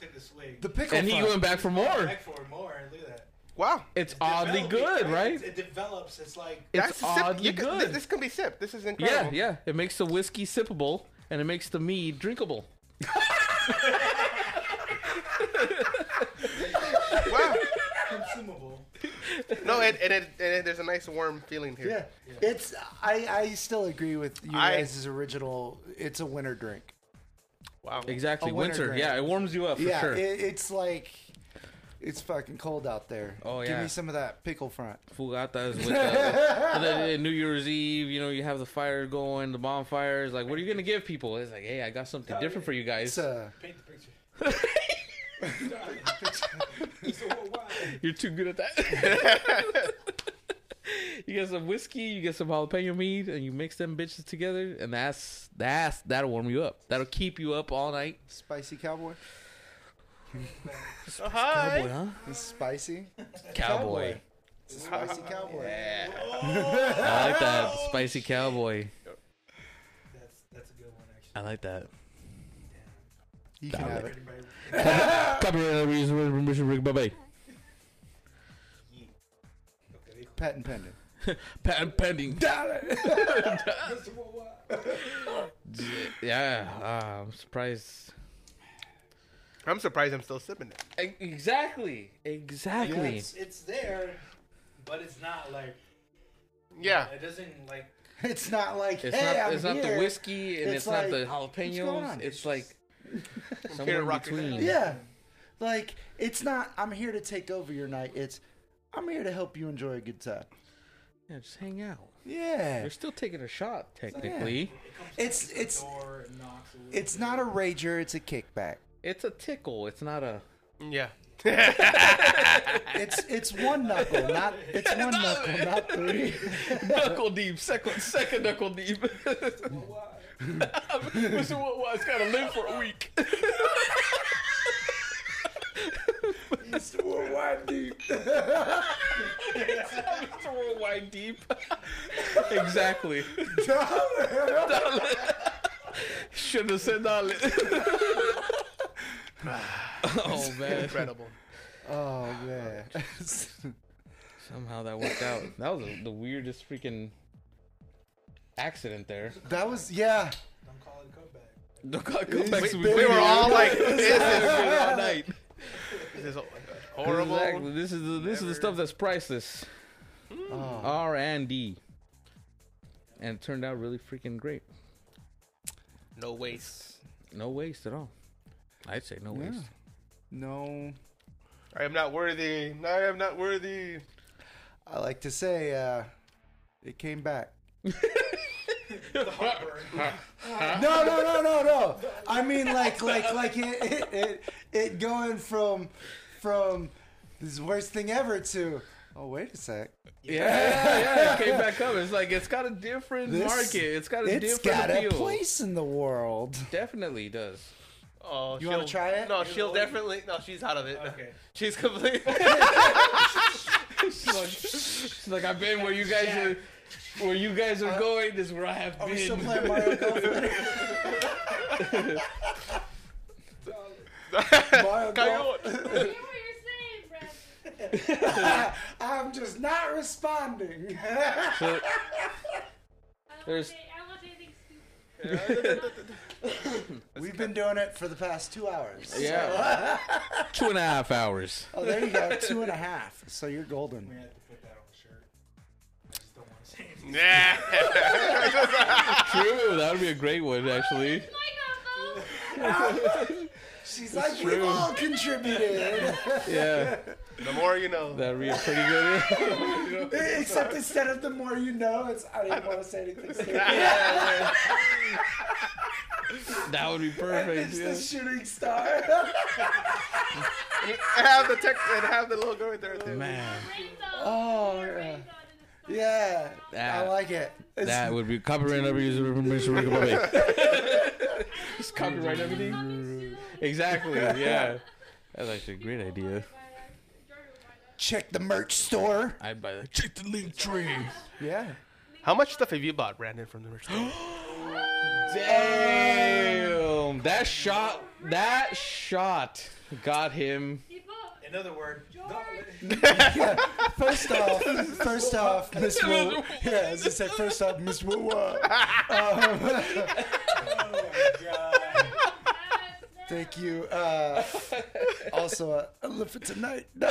Took a swig. the pickle. and he fun. went back for more. Back for more. Look at that. Wow. It's oddly Developing, good, right? It, it develops. It's like It's That's a oddly You can- good. This, this can be sip. This is incredible. Yeah, yeah. It makes the whiskey sippable and it makes the mead drinkable. Wow. consumable. No, and, and, it, and it, there's a nice warm feeling here. Yeah, it's. I I still agree with you I- guys' original. It's a winter drink. Wow. Exactly. A winter Winter. Yeah, it warms you up for yeah, sure. it, it's like it's fucking cold out there. Oh, yeah. Give me some of that pickle front. Fugatas with the, and then uh, New Year's Eve, you know, you have the fire going, the bonfires. Like, what are you gonna give people? It's like, hey, I got something different for you guys. It's uh, Paint the picture. It's a worldwide. You're too good at that. you get some whiskey, you get some jalapeno meat, and you mix them bitches together, and that's that's that'll warm you up. That'll keep you up all night. spicy cowboy. Oh, hi. Cowboy, huh? It's spicy. Cowboy. It's a spicy cowboy. Yeah. I like that spicy cowboy. That's that's a good one actually. I like that. You can have it. Everybody, Copyright reason, Rick Bobby. okay, Patent pending. Patent pending. Mr. Worldwide. Yeah, uh, I'm surprised. I'm surprised I'm still sipping it. E- Exactly. Exactly. It's, it's there, but it's not like Yeah. it doesn't like It's not like It's hey, not. I'm it's not the whiskey, and It's it's, not the like, what's going jalapenos. on? It's like here somewhere in between. Yeah, like it's not. I'm here to take over your night. It's I'm here to help you enjoy a good time. Yeah, just hang out. Yeah, They're still taking a shot, technically. it It's- it's- door and knocks it's not a rager. It's a kickback. It's a tickle. It's not a. Yeah. It's it's one knuckle, not it's one knuckle, not three. knuckle deep. Second, second knuckle deep. Mr. Worldwide's got to live for a week. It's worldwide deep. Mr. Worldwide deep. exactly. Dollar. Should have said dollar. oh man. Incredible. Oh man, Somehow that worked out. That was the weirdest freaking accident there. that was yeah. Don't call it a comeback. Don't call it comeback. It's so been- We were all like, this this is all night. this is horrible. Exactly. This is the, this is the stuff that's priceless. Oh, R and D. And it turned out really freaking great. No waste. No waste at all. I'd say no Yeah. waste. no, I am not worthy. I am not worthy. I like to say uh, it came back. The heartburn. No, no, no, no, no. I mean, like, like, like it, it, it, it going from, from this worst thing ever to, oh wait a sec, Yeah, yeah, yeah. It came back up. It's like it's got a different This- market. It's got a it's different got appeal. a place in the world. Definitely does. Oh, You wanna try it? No, she'll definitely. No, she's out of it. Okay. She's completely. she's, like, she's like, I've been where you guys are. Where you guys are going is where I have Are we still playing Mario Golf? Mario Golf. I hear what you're saying, Brad. I'm just not responding. So, There's- say, I don't want to say anything stupid. We've been doing it for the past two hours. yeah, two and a half hours. Oh, there you go. Two and a half. So you're golden. Yeah. True, that would be a great one, actually. My God, though. She's like, we've all contributed. Yeah, the more you know. that'd be a pretty good. Except instead of the more you know, it's I didn't want to say anything stupid. That would be perfect. It's yeah. the shooting star. I have the tech and have the logo right there. Too. Man, Oh, Rain yeah. zone in the store. Yeah, I like it. It's- that would be copyright number user permission Republic. Just copyright everything. Coming. Exactly. Yeah, that's actually a great idea. Buy that. Jordan will buy that. check the merch store. I'd buy that. Check the link tree. Yeah. How much stuff have you bought, Brandon, from the merch store? Damn, that shot. That shot got him. Keep up. In other words, Yeah. First off, first off, Miss Wu. Yeah, as I said, first off, Miss Wu. Um, thank you. Uh, also, uh, I live for tonight. I'm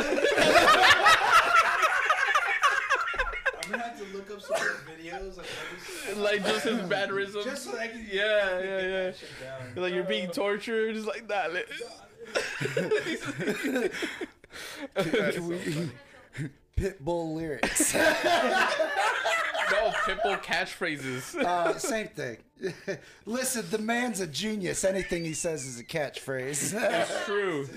gonna have to look up some of those videos, like Like just his mannerisms. just so that I can Yeah, yeah, yeah. Like you're being tortured, just like that. Pitbull lyrics. no pitbull catchphrases. Uh, same thing. Listen, the man's a genius. Anything he says is a catchphrase. It's true.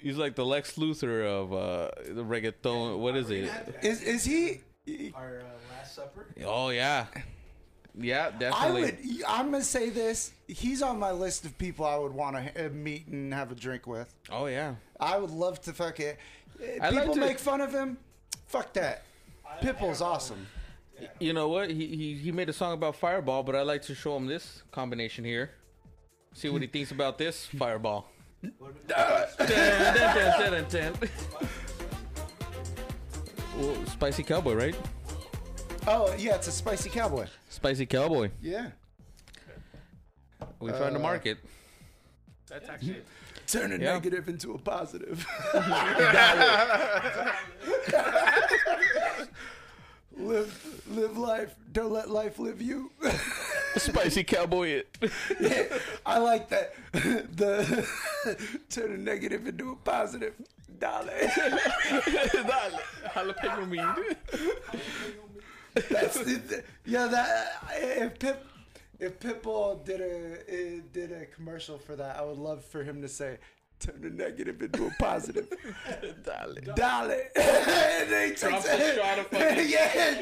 He's like the Lex Luthor of uh, the reggaeton. What is it? is is he? Our uh, Last Supper. Oh yeah, yeah, definitely. I would. I'm gonna say this. He's on my list of people I would want to uh, meet and have a drink with. Oh yeah. I would love to fuck it. I uh, like People to- make fun of him. Fuck that. Pitbull's awesome. You know what? He, he he made a song about Fireball, but I like to show him this combination here. See what he thinks about this Fireball. Dun, dun, dun, dun, dun. Well, spicy cowboy, right? Oh yeah, it's a spicy cowboy. Spicy cowboy. Yeah. We found a Uh, market. That's actually. Turn a Yeah. negative into a positive. live, live life. Don't let life live you. Spicy cowboy. It. I like that. The turn a negative into a positive. Dale. Jalapeno meat. That's yeah. That if Pip if Pitbull did a eh, did a commercial for that, I would love for him to say. Turn a negative into a positive. Dale. Dale. and then he takes a shot of fucking- yeah.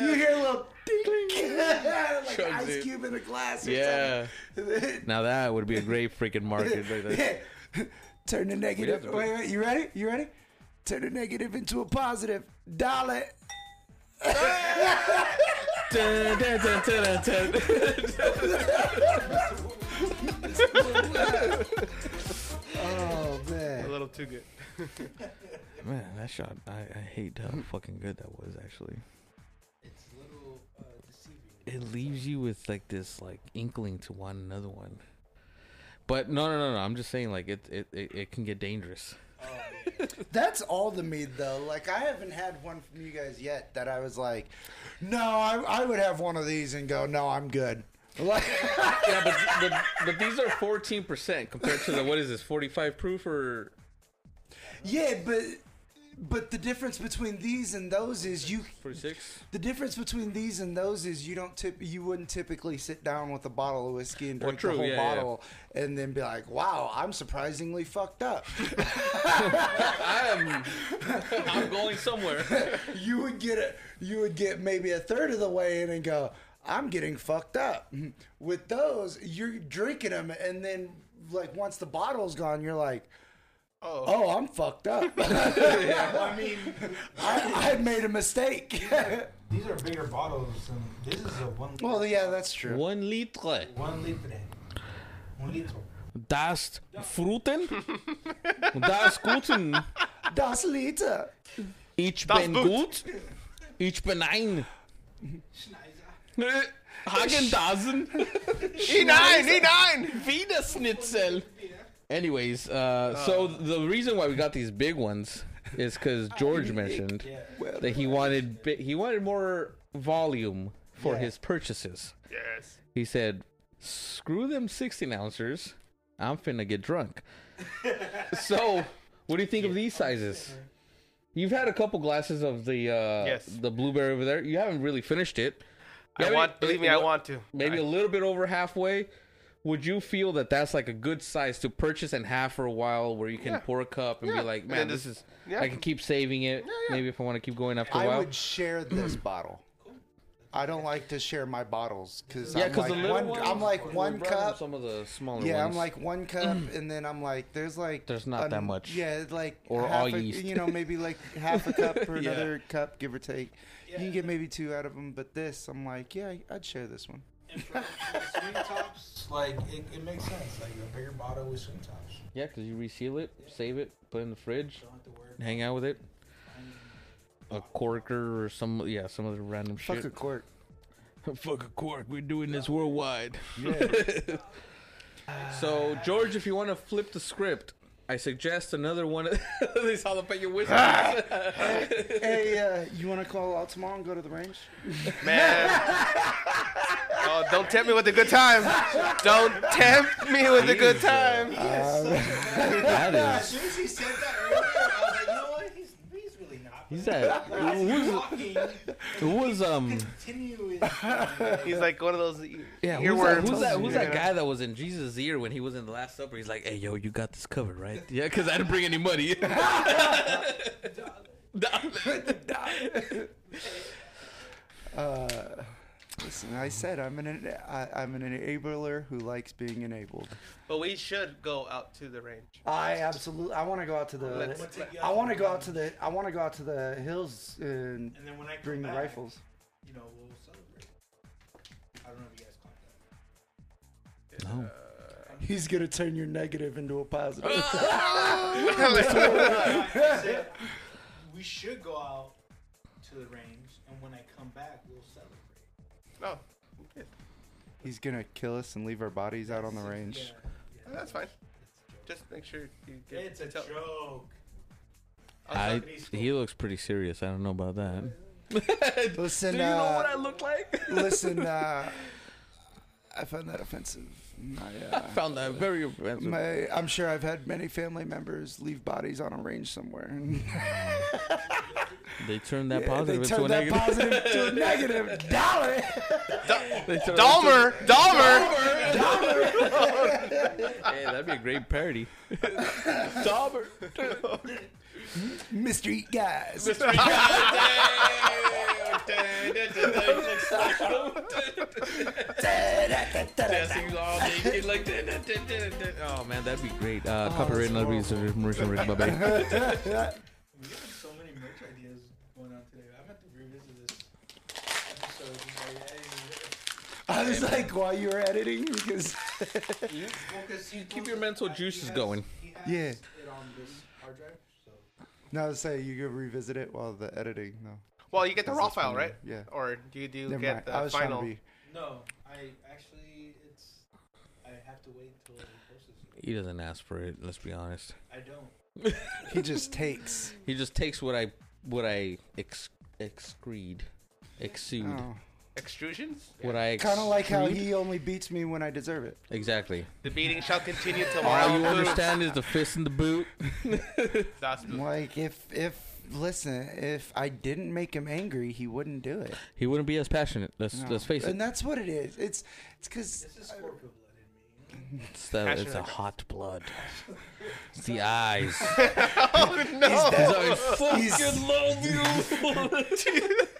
You hear a little ding. like Chugs ice it. cube in a glass. Or Yeah. something. Now that would be a great freaking market right there. Yeah. Turn the negative. have Wait, wait. You ready? You ready? Turn the negative into a positive. Dale. Dun, dun, dun, dun, dun, dun. Oh A little too good. Man, that shot, I, I hate how fucking good that was actually. It's a little uh, deceiving. It leaves you with like this like inkling to want another one. But no no no no, I'm just saying like it it, it, it can get dangerous. That's all the mead though. Like I haven't had one from you guys yet that I was like, no, I, I would have one of these and go, no, I'm good. Like, yeah, but, but but these are 14% compared to the what is this 45 proof or yeah, but but the difference between these and those is you 46? The difference between these and those is you don't tip you wouldn't typically sit down with a bottle of whiskey and drink the whole yeah, yeah. bottle and then be like, "Wow, I'm surprisingly fucked up." I'm I'm going somewhere. you would get a you would get maybe a third of the way in and go, "I'm getting fucked up." With those, you're drinking them and then like once the bottle's gone, you're like, Oh, Oh, I'm fucked up. I mean, I, I made a mistake. these are bigger bottles, and this is a one. well, yeah, that's true. One litre. One litre. One liter. Das Fruten. das Guten. Das Liter. Ich Das bin Boot. gut. Ich bin ein. Hagen Dasen. E9, E9. Wiener Schnitzel. Anyways, uh, so the reason why we got these big ones is because George mentioned that he wanted bi- he wanted more volume for Yeah. his purchases. Yes. He said, "Screw them sixteen ounces. I'm finna get drunk." so, what do you think of these sizes? You've had a couple glasses of the uh, Yes. the blueberry over there. You haven't really finished it. You I haven't- want. Believe me, I want to. maybe a little bit over halfway. Would you feel that that's like a good size to purchase and have for a while, where you can Yeah. pour a cup and Yeah. be like, "Man, then this is yeah. I can keep saving it. yeah. Maybe if I want to keep going after a I while." I would share this bottle. I don't like to share my bottles because yeah, I'm because like the little one. ones, I'm like one cup. Some of the smaller Yeah, ones. I'm like one cup, and then I'm like, there's like There's not that much. Yeah, like Or all a, yeast. You know, maybe like half a cup for Yeah. another cup, give or take. You can get maybe two out of them, but this, I'm like, yeah, I'd share this one. And for, for swing tops, like it, it makes sense. Like a bigger bottle with swing tops. yeah, because you reseal it, save it, put it in the fridge, Don't have to worry. hang out with it. A corker or some yeah, some other random shit. Fuck shit. a cork. Fuck a cork. We're doing this worldwide. Yeah. So George, if you want to flip the script, I suggest another one of these jalapeno whiskers. hey, uh, you want to call out tomorrow and go to the range? Man. oh, don't tempt me with a good time. Don't tempt me with a good time. that As soon as he said that earlier, I was like, you know what? He's, he's really not. He's that. As Who was, who was um? He's like one of those Yeah, who's that, who's that? Who's that guy that was in Jesus' ear when he was in the Last Supper? He's like, "Hey, yo, you got this covered, right?" Yeah, because I didn't bring any money. Uh, listen, I said I'm an I, I'm an enabler who likes being enabled. But we should go out to the range. I absolutely. I want to go out to the. Let's- I'm take you I want to go out to the. I want to go out to the hills and And then when I come bring the back, rifles. You know, we'll celebrate. I don't know if you guys caught that. no. Oh. Uh, He's gonna turn your negative into a positive. I said we should go out to the range, and when I come back, we'll celebrate. No, He's gonna kill us and leave our bodies out on the range. Yeah, that's fine. Just make sure you get. It's a tell- joke. I, he looks pretty serious. I don't know about that. Listen, Do you know uh, what I look like? listen. Uh, I found that offensive. My, uh, Found that very offensive. my, I'm sure I've had many family members leave bodies on a range somewhere. They turned that Yeah, positive they into a turned that negative. positive to a negative. Dollar. They turned Dahmer, Dahmer. Hey, that'd be a great parody. Dahmer. Mr. Eat Guys. Dancing all Oh man, that'd be great. Uh, copyright and other research, Mauricio Rick, bye-bye. We got so many merch ideas going on today. I'm going to revisit this episode. Just like, hey, I was like, while you were editing, because You, well, 'cause he keep your mental juices has- going. He has Yeah. It on this hard drive, so now say you could revisit it while the editing. No, Well, you get the raw file, when right? yeah. Or do you do Never get mind. the I was final? trying to no. I actually, it's I have to wait until he posts it. He doesn't ask for it. Let's be honest. I don't. He just takes. He just takes what I what I ex, excrete, exude. Oh. Extrusions? What I Kind of like how extrude. he only beats me when I deserve it. exactly. The beating shall continue tomorrow. All you understand is the fist in the boot. That's Like if if listen, if I didn't make him angry, he wouldn't do it. He wouldn't be as passionate. Let's No. let's face it. And that's what it is. It's it's because This is Scorpio blood in me. It's, that, it's a hot blood. It's the eyes. oh no! I fucking He's- love you.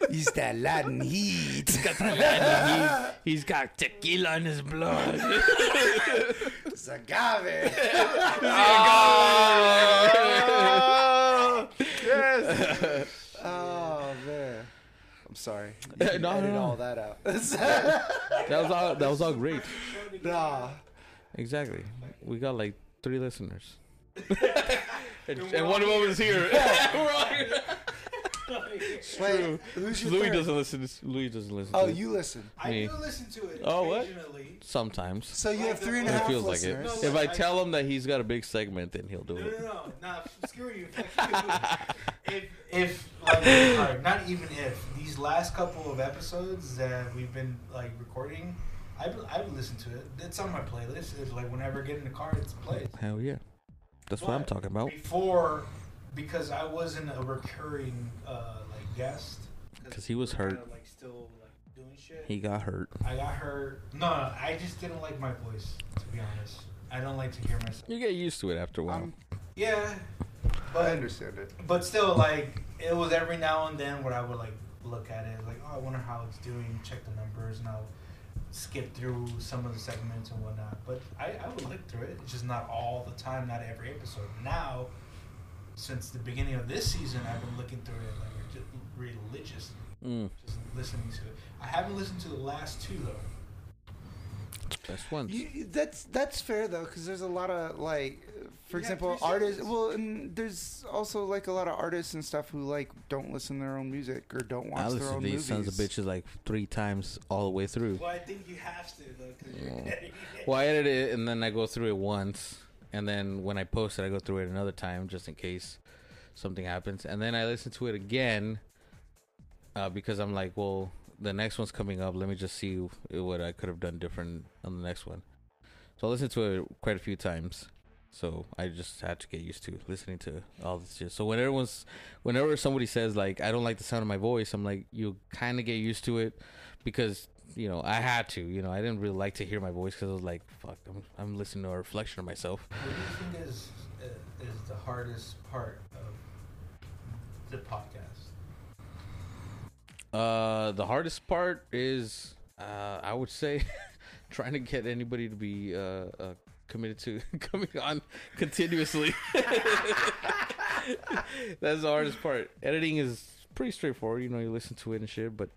he's that Latin heat. He, he's got tequila in his blood. It's agave. Oh, Oh man. I'm sorry. You No, can no, edit no. all that out. That was all. That was all great. nah. Exactly. We got like three listeners. and, and one of them is here. We're all here. Wait, who's your Louie third? doesn't listen. To, Louie doesn't listen. Oh, to it. you listen. I Me. do listen to it Oh, what? occasionally. Sometimes. So you have three and a It half feels like it. listeners. No, If I I- tell him that he's got a big segment, then he'll do No, no, it. no, nah, screw you. Fuck you. if, if, like, alright, not even if these last couple of episodes that we've been like recording, I would, I would listen to it. It's on my playlist. It's like whenever I get in the car, it's played. Hell yeah. That's what I'm talking about. Before, because I wasn't a recurring uh, like guest. 'Cause he was hurt. kinda, like still like doing shit. He got hurt. I got hurt. No, no, I just didn't like my voice. To be honest, I don't like to hear myself. You get used to it after a while. Um, Yeah, but I understand it. but still, like it was every now and then where I would like look at it, like, oh, I wonder how it's doing. Check the numbers, and I'll skip through some of the segments and whatnot. But I, I would look through it. It's just not all the time, not every episode. Now, since the beginning of this season, I've been looking through it like religiously, mm, just listening to it. I haven't listened to the last two though. Best ones. You, that's that's fair though, because there's a lot of like, for Yeah, example, artists. seconds. Well, and there's also like a lot of artists and stuff who like don't listen to their own music or don't watch I their listened own to these movies. sons of bitches like three times all the way through. Well, I think you have to though, because you're editing it. Well, I edit it and then I go through it once, and then when I post it, I go through it another time just in case something happens, and then I listen to it again uh, because I'm like, well, the next one's coming up. Let me just see what I could have done different on the next one. So I listened to it quite a few times. So I just had to get used to listening to all this shit. So when everyone's, whenever somebody says like I don't like the sound of my voice, I'm like you kind of get used to it because you know I had to. You know I didn't really like to hear my voice because I was like fuck, I'm, I'm listening to a reflection of myself. What do you think is is the hardest part of the podcast? Uh, the hardest part is uh, I would say trying to get anybody to be uh, uh committed to coming on continuously. That's the hardest part. Editing is pretty straightforward. You know, you listen to it and shit, but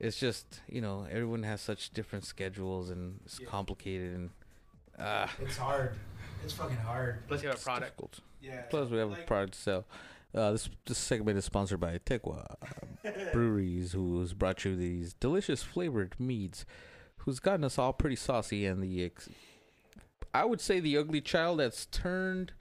it's just you know everyone has such different schedules and it's Yeah. complicated and uh, It's hard. It's fucking hard. Plus, you have a product. difficult. Yeah. Plus, we have a product to sell. Uh, this this segment is sponsored by Tekua Breweries, who's brought you these delicious flavored meads, who's gotten us all pretty saucy, and the ex- I would say the ugly child that's turned,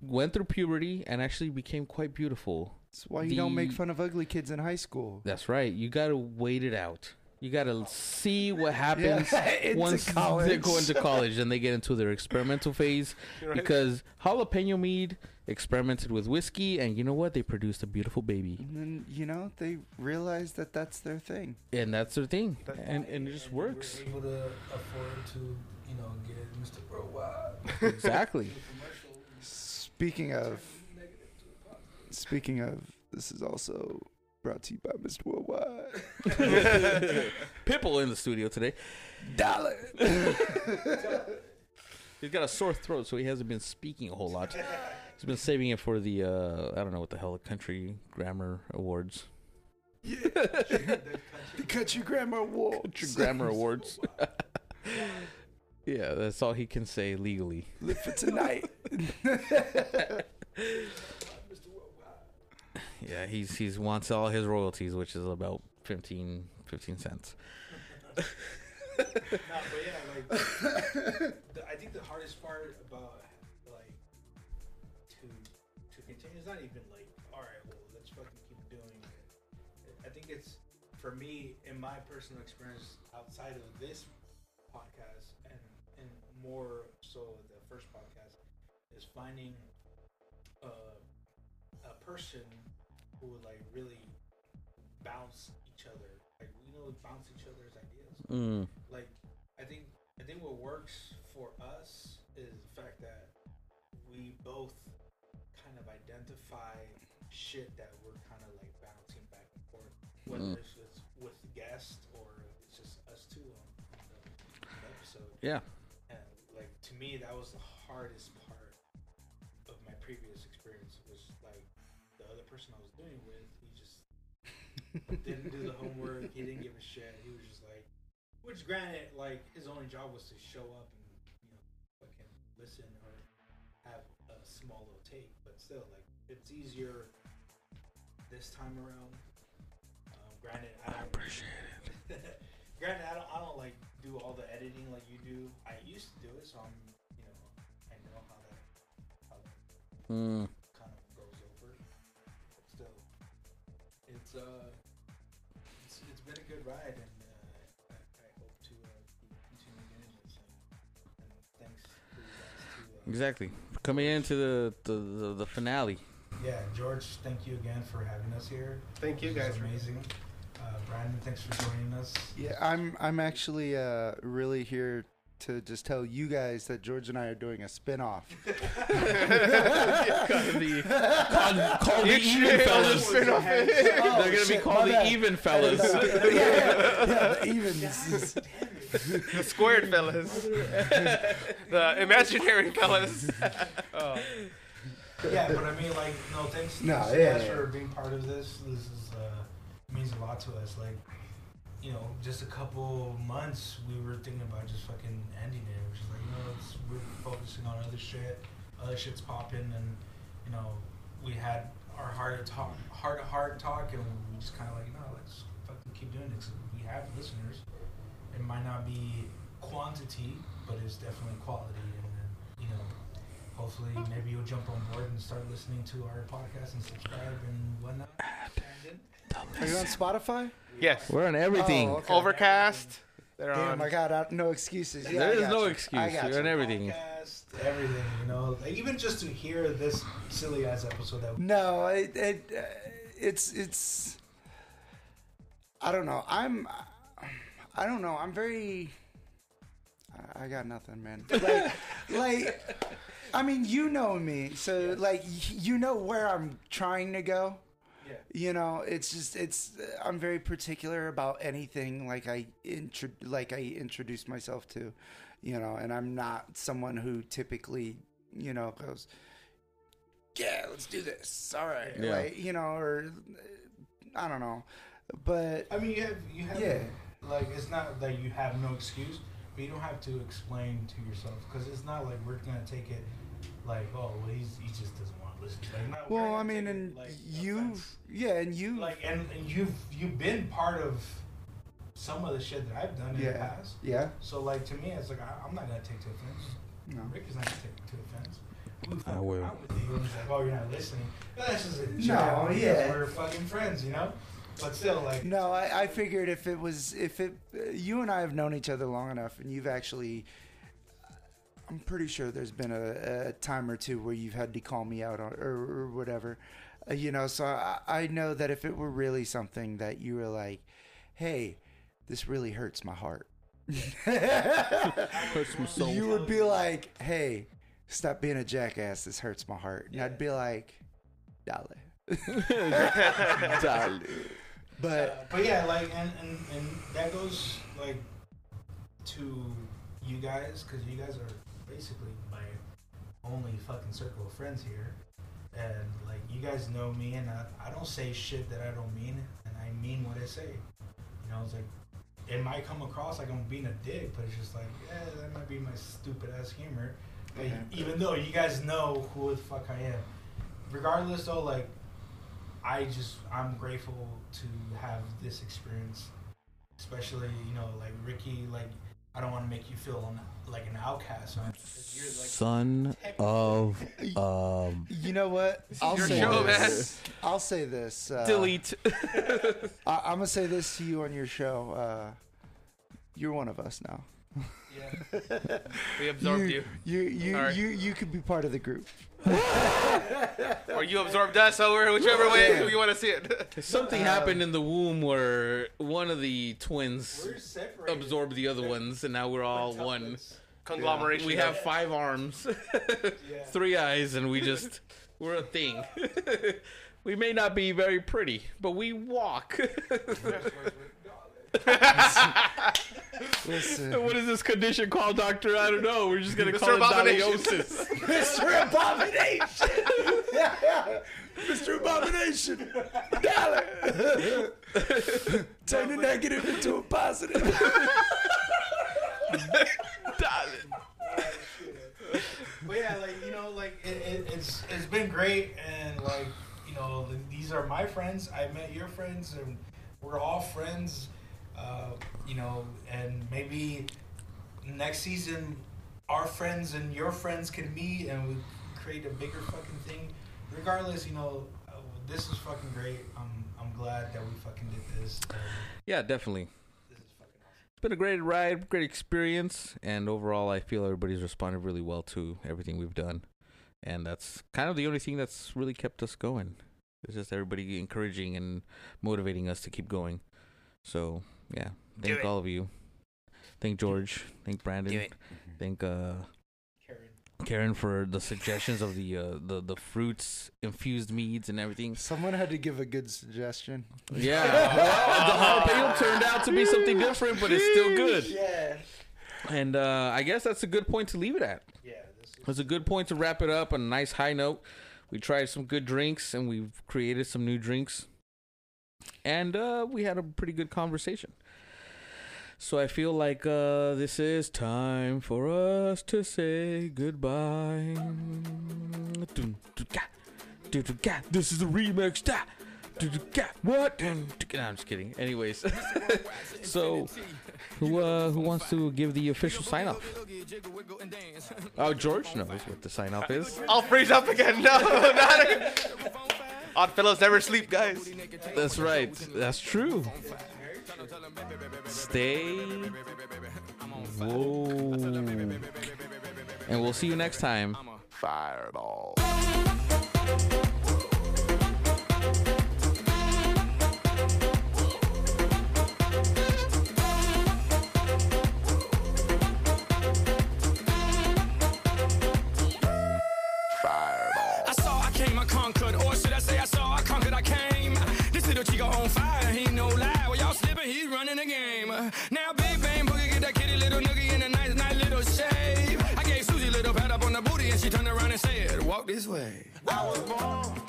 went through puberty, and actually became quite beautiful. That's why you don't make fun of ugly kids in high school. That's right. You gotta wait it out. You gotta see what happens Into once they college. go into college and they get into their experimental phase. Because jalapeno mead experimented with whiskey, and you know what? They produced a beautiful baby, And then you know they realized that that's their thing. and that's their thing, That- and and it just and we were works able to afford to, you know, get Mr. Worldwide. exactly. Speaking of, Negative to the positive. speaking of, this is also brought to you by Mr. Worldwide. Pipple in the studio today. Dollar. He's got a sore throat, so he hasn't been speaking a whole lot. He's been saving it for the uh, I don't know what the hell the country grammar awards, Yeah, the Country Grammar Awards. country grammar awards. yeah, that's all he can say legally. Live for tonight. Yeah, he's he's wants all his royalties, which is about 15, 15 cents. no, but yeah, like the, I think the hardest part about is not even like all right, well let's fucking keep doing it. I think it's for me in my personal experience outside of this podcast and and more so the first podcast is finding a a person who would like really bounce each other like you know bounce each other's ideas Mm. like I think I think what works for us is the fact that we both identify shit that we're kind of like bouncing back and forth, whether Mm. it's with, with guests or it's just us two on, the, episode. Yeah. And like to me, that was the hardest part of my previous experience was like the other person I was doing with, he just didn't do the homework. He didn't give a shit. He was just like, which granted, like his only job was to show up and you know fucking listen or have small little take. But still, like it's easier this time around. Um, granted, I don't appreciate it. granted, I don't, I don't like do all the editing like you do. I used to do it, so I'm you know I know how that how that Mm. kind of goes over. But still, it's uh, it's, it's been a good ride, and uh, I, I hope to uh, be continuing in it. So, and thanks for you guys to. Uh, Exactly. Coming into the the, the, the finale. yeah, George, thank you again for having us here. Thank you This guys. amazing. Uh, Brandon, thanks for joining us. Yeah, I'm I'm actually uh, really here to just tell you guys that George and I are doing a spin-off. Called, called the even should. fellas. They're Oh, gonna be shit, called my the bad. even fellas. yeah, yeah, yeah, the evens. The squared fellas. the imaginary fellas. Oh. yeah, but I mean, like, no, thanks, No, thanks yeah, guys yeah. for being part of this. This is uh, means a lot to us. Like, you know, just a couple months, we were thinking about just fucking ending it. Which is like, you know, it's, we're focusing on other shit. Other shit's popping, and you know, we had our heart to talk, heart to heart talk, and we just kind of like, no, let's fucking keep doing it. 'cause we have listeners. It might not be quantity, but it's definitely quality, and then you know hopefully maybe you'll jump on board and start listening to our podcast and subscribe and whatnot. Brandon? Are you on Spotify? Yes. We're on everything. Oh, okay. Overcast. They're Damn, on. I got out. No excuses. Yeah, there I is got no you. excuse. I got You're on everything. Podcast, everything, you know, like, even just to hear this silly ass episode that No, it, it uh, it's it's. I don't know. I'm. I don't know. I'm very. I- I got nothing, man. Like, like, I mean, you know me, so like, you know where I'm trying to go. Yeah. You know, it's just it's. I'm very particular about anything like I intro like I introduce myself to, you know, and I'm not someone who typically, you know, goes, yeah, let's do this. All right, Yeah. like you know, or I don't know, but I mean, you have you have Yeah. Like it's not that you have no excuse, but you don't have to explain to yourself because it's not like we're gonna take it like oh well he's he just doesn't want to listen. Like, no, we're well, I mean, take it, and like, you, offense. yeah, and you, like and, and you've you've been part of some of the shit that I've done in the past. yeah, So like to me, it's like I, I'm not gonna take to offense. no. Rick is not gonna take to offense. I fuck will. around with you, and it's like, oh, you're not listening. That's just a No, joke, because yeah. we're fucking friends, you know. But still, like, No, I, I figured if it was if it you and I have known each other long enough, and you've actually, I'm pretty sure there's been a, a time or two where you've had to call me out on, or, or whatever, uh, you know. So I, I know that if it were really something that you were like, hey, this really hurts my heart, Hurts my soul. you would be like, hey, stop being a jackass. This hurts my heart, and I'd be like, dale. Dale. But but yeah, like, and, and and that goes like to you guys because you guys are basically my only fucking circle of friends here, and like you guys know me, and I, I don't say shit that I don't mean, and I mean what I say. You know, it's like it might come across like I'm being a dick, but it's just like, yeah, that might be my stupid ass humor. But Yeah. even though you guys know who the fuck I am, regardless though, like I just I'm grateful to have this experience, especially you know like Ricky. Like I don't want to make you feel un- like an outcast. Right? 'Cause You're like Son of um. you know what? I'll your say show, this. I'll say this. Uh, Delete. I, I'm gonna say this to you on your show. Uh, you're one of us now. yeah. We absorbed you. You you Sorry. you you could be part of the group. Or you absorbed us over whichever way you want to see it. Something happened in the womb where one of the twins absorbed the other ones, and now we're all one. Quintuplets. Conglomeration. We have five arms, Yeah. three eyes, and we just we're a thing. we may not be very pretty, but we walk. Listen, what is this condition called, Doctor? I don't know. We're just gonna Mr. call it Abomination. Mr. Abomination. Mr. Abomination. Dollar. Turn a negative into a positive. Dollar. But yeah, like you know, like it, it, it's it's been great, and like you know, these are my friends. I met your friends, and we're all friends. Uh, you know, and maybe next season, our friends and your friends can meet, and we create a bigger fucking thing. Regardless, you know, uh, this is fucking great. I'm I'm glad that we fucking did this. Yeah, definitely. this is fucking awesome. It's been a great ride, great experience, and overall, I feel everybody's responded really well to everything we've done, and that's kind of the only thing that's really kept us going. It's just everybody encouraging and motivating us to keep going. So yeah, thank it. all of you. Thank George. Thank Brandon. Do it. Thank uh, Karen. Karen for the suggestions of the uh, the the fruits infused meads and everything. Someone had to give a good suggestion. Yeah, well, the jalapeno turned out to be something different, but it's still good. Yeah. And uh, I guess that's a good point to leave it at. Yeah, this is It's a good point to wrap it up on a nice high note. We tried some good drinks and we've created some new drinks. And uh, we had a pretty good conversation. So I feel like uh, this is time for us to say goodbye. This is the remix. What? No, I'm just kidding. Anyways, so who uh, who wants to give the official sign off? Oh, George knows what the sign off is. I'll freeze up again. No, not again. Oddfellas never sleep, guys. That's right. That's true. Stay. Whoa. And we'll see you next time. Fireball. Fireball. This way. I was born.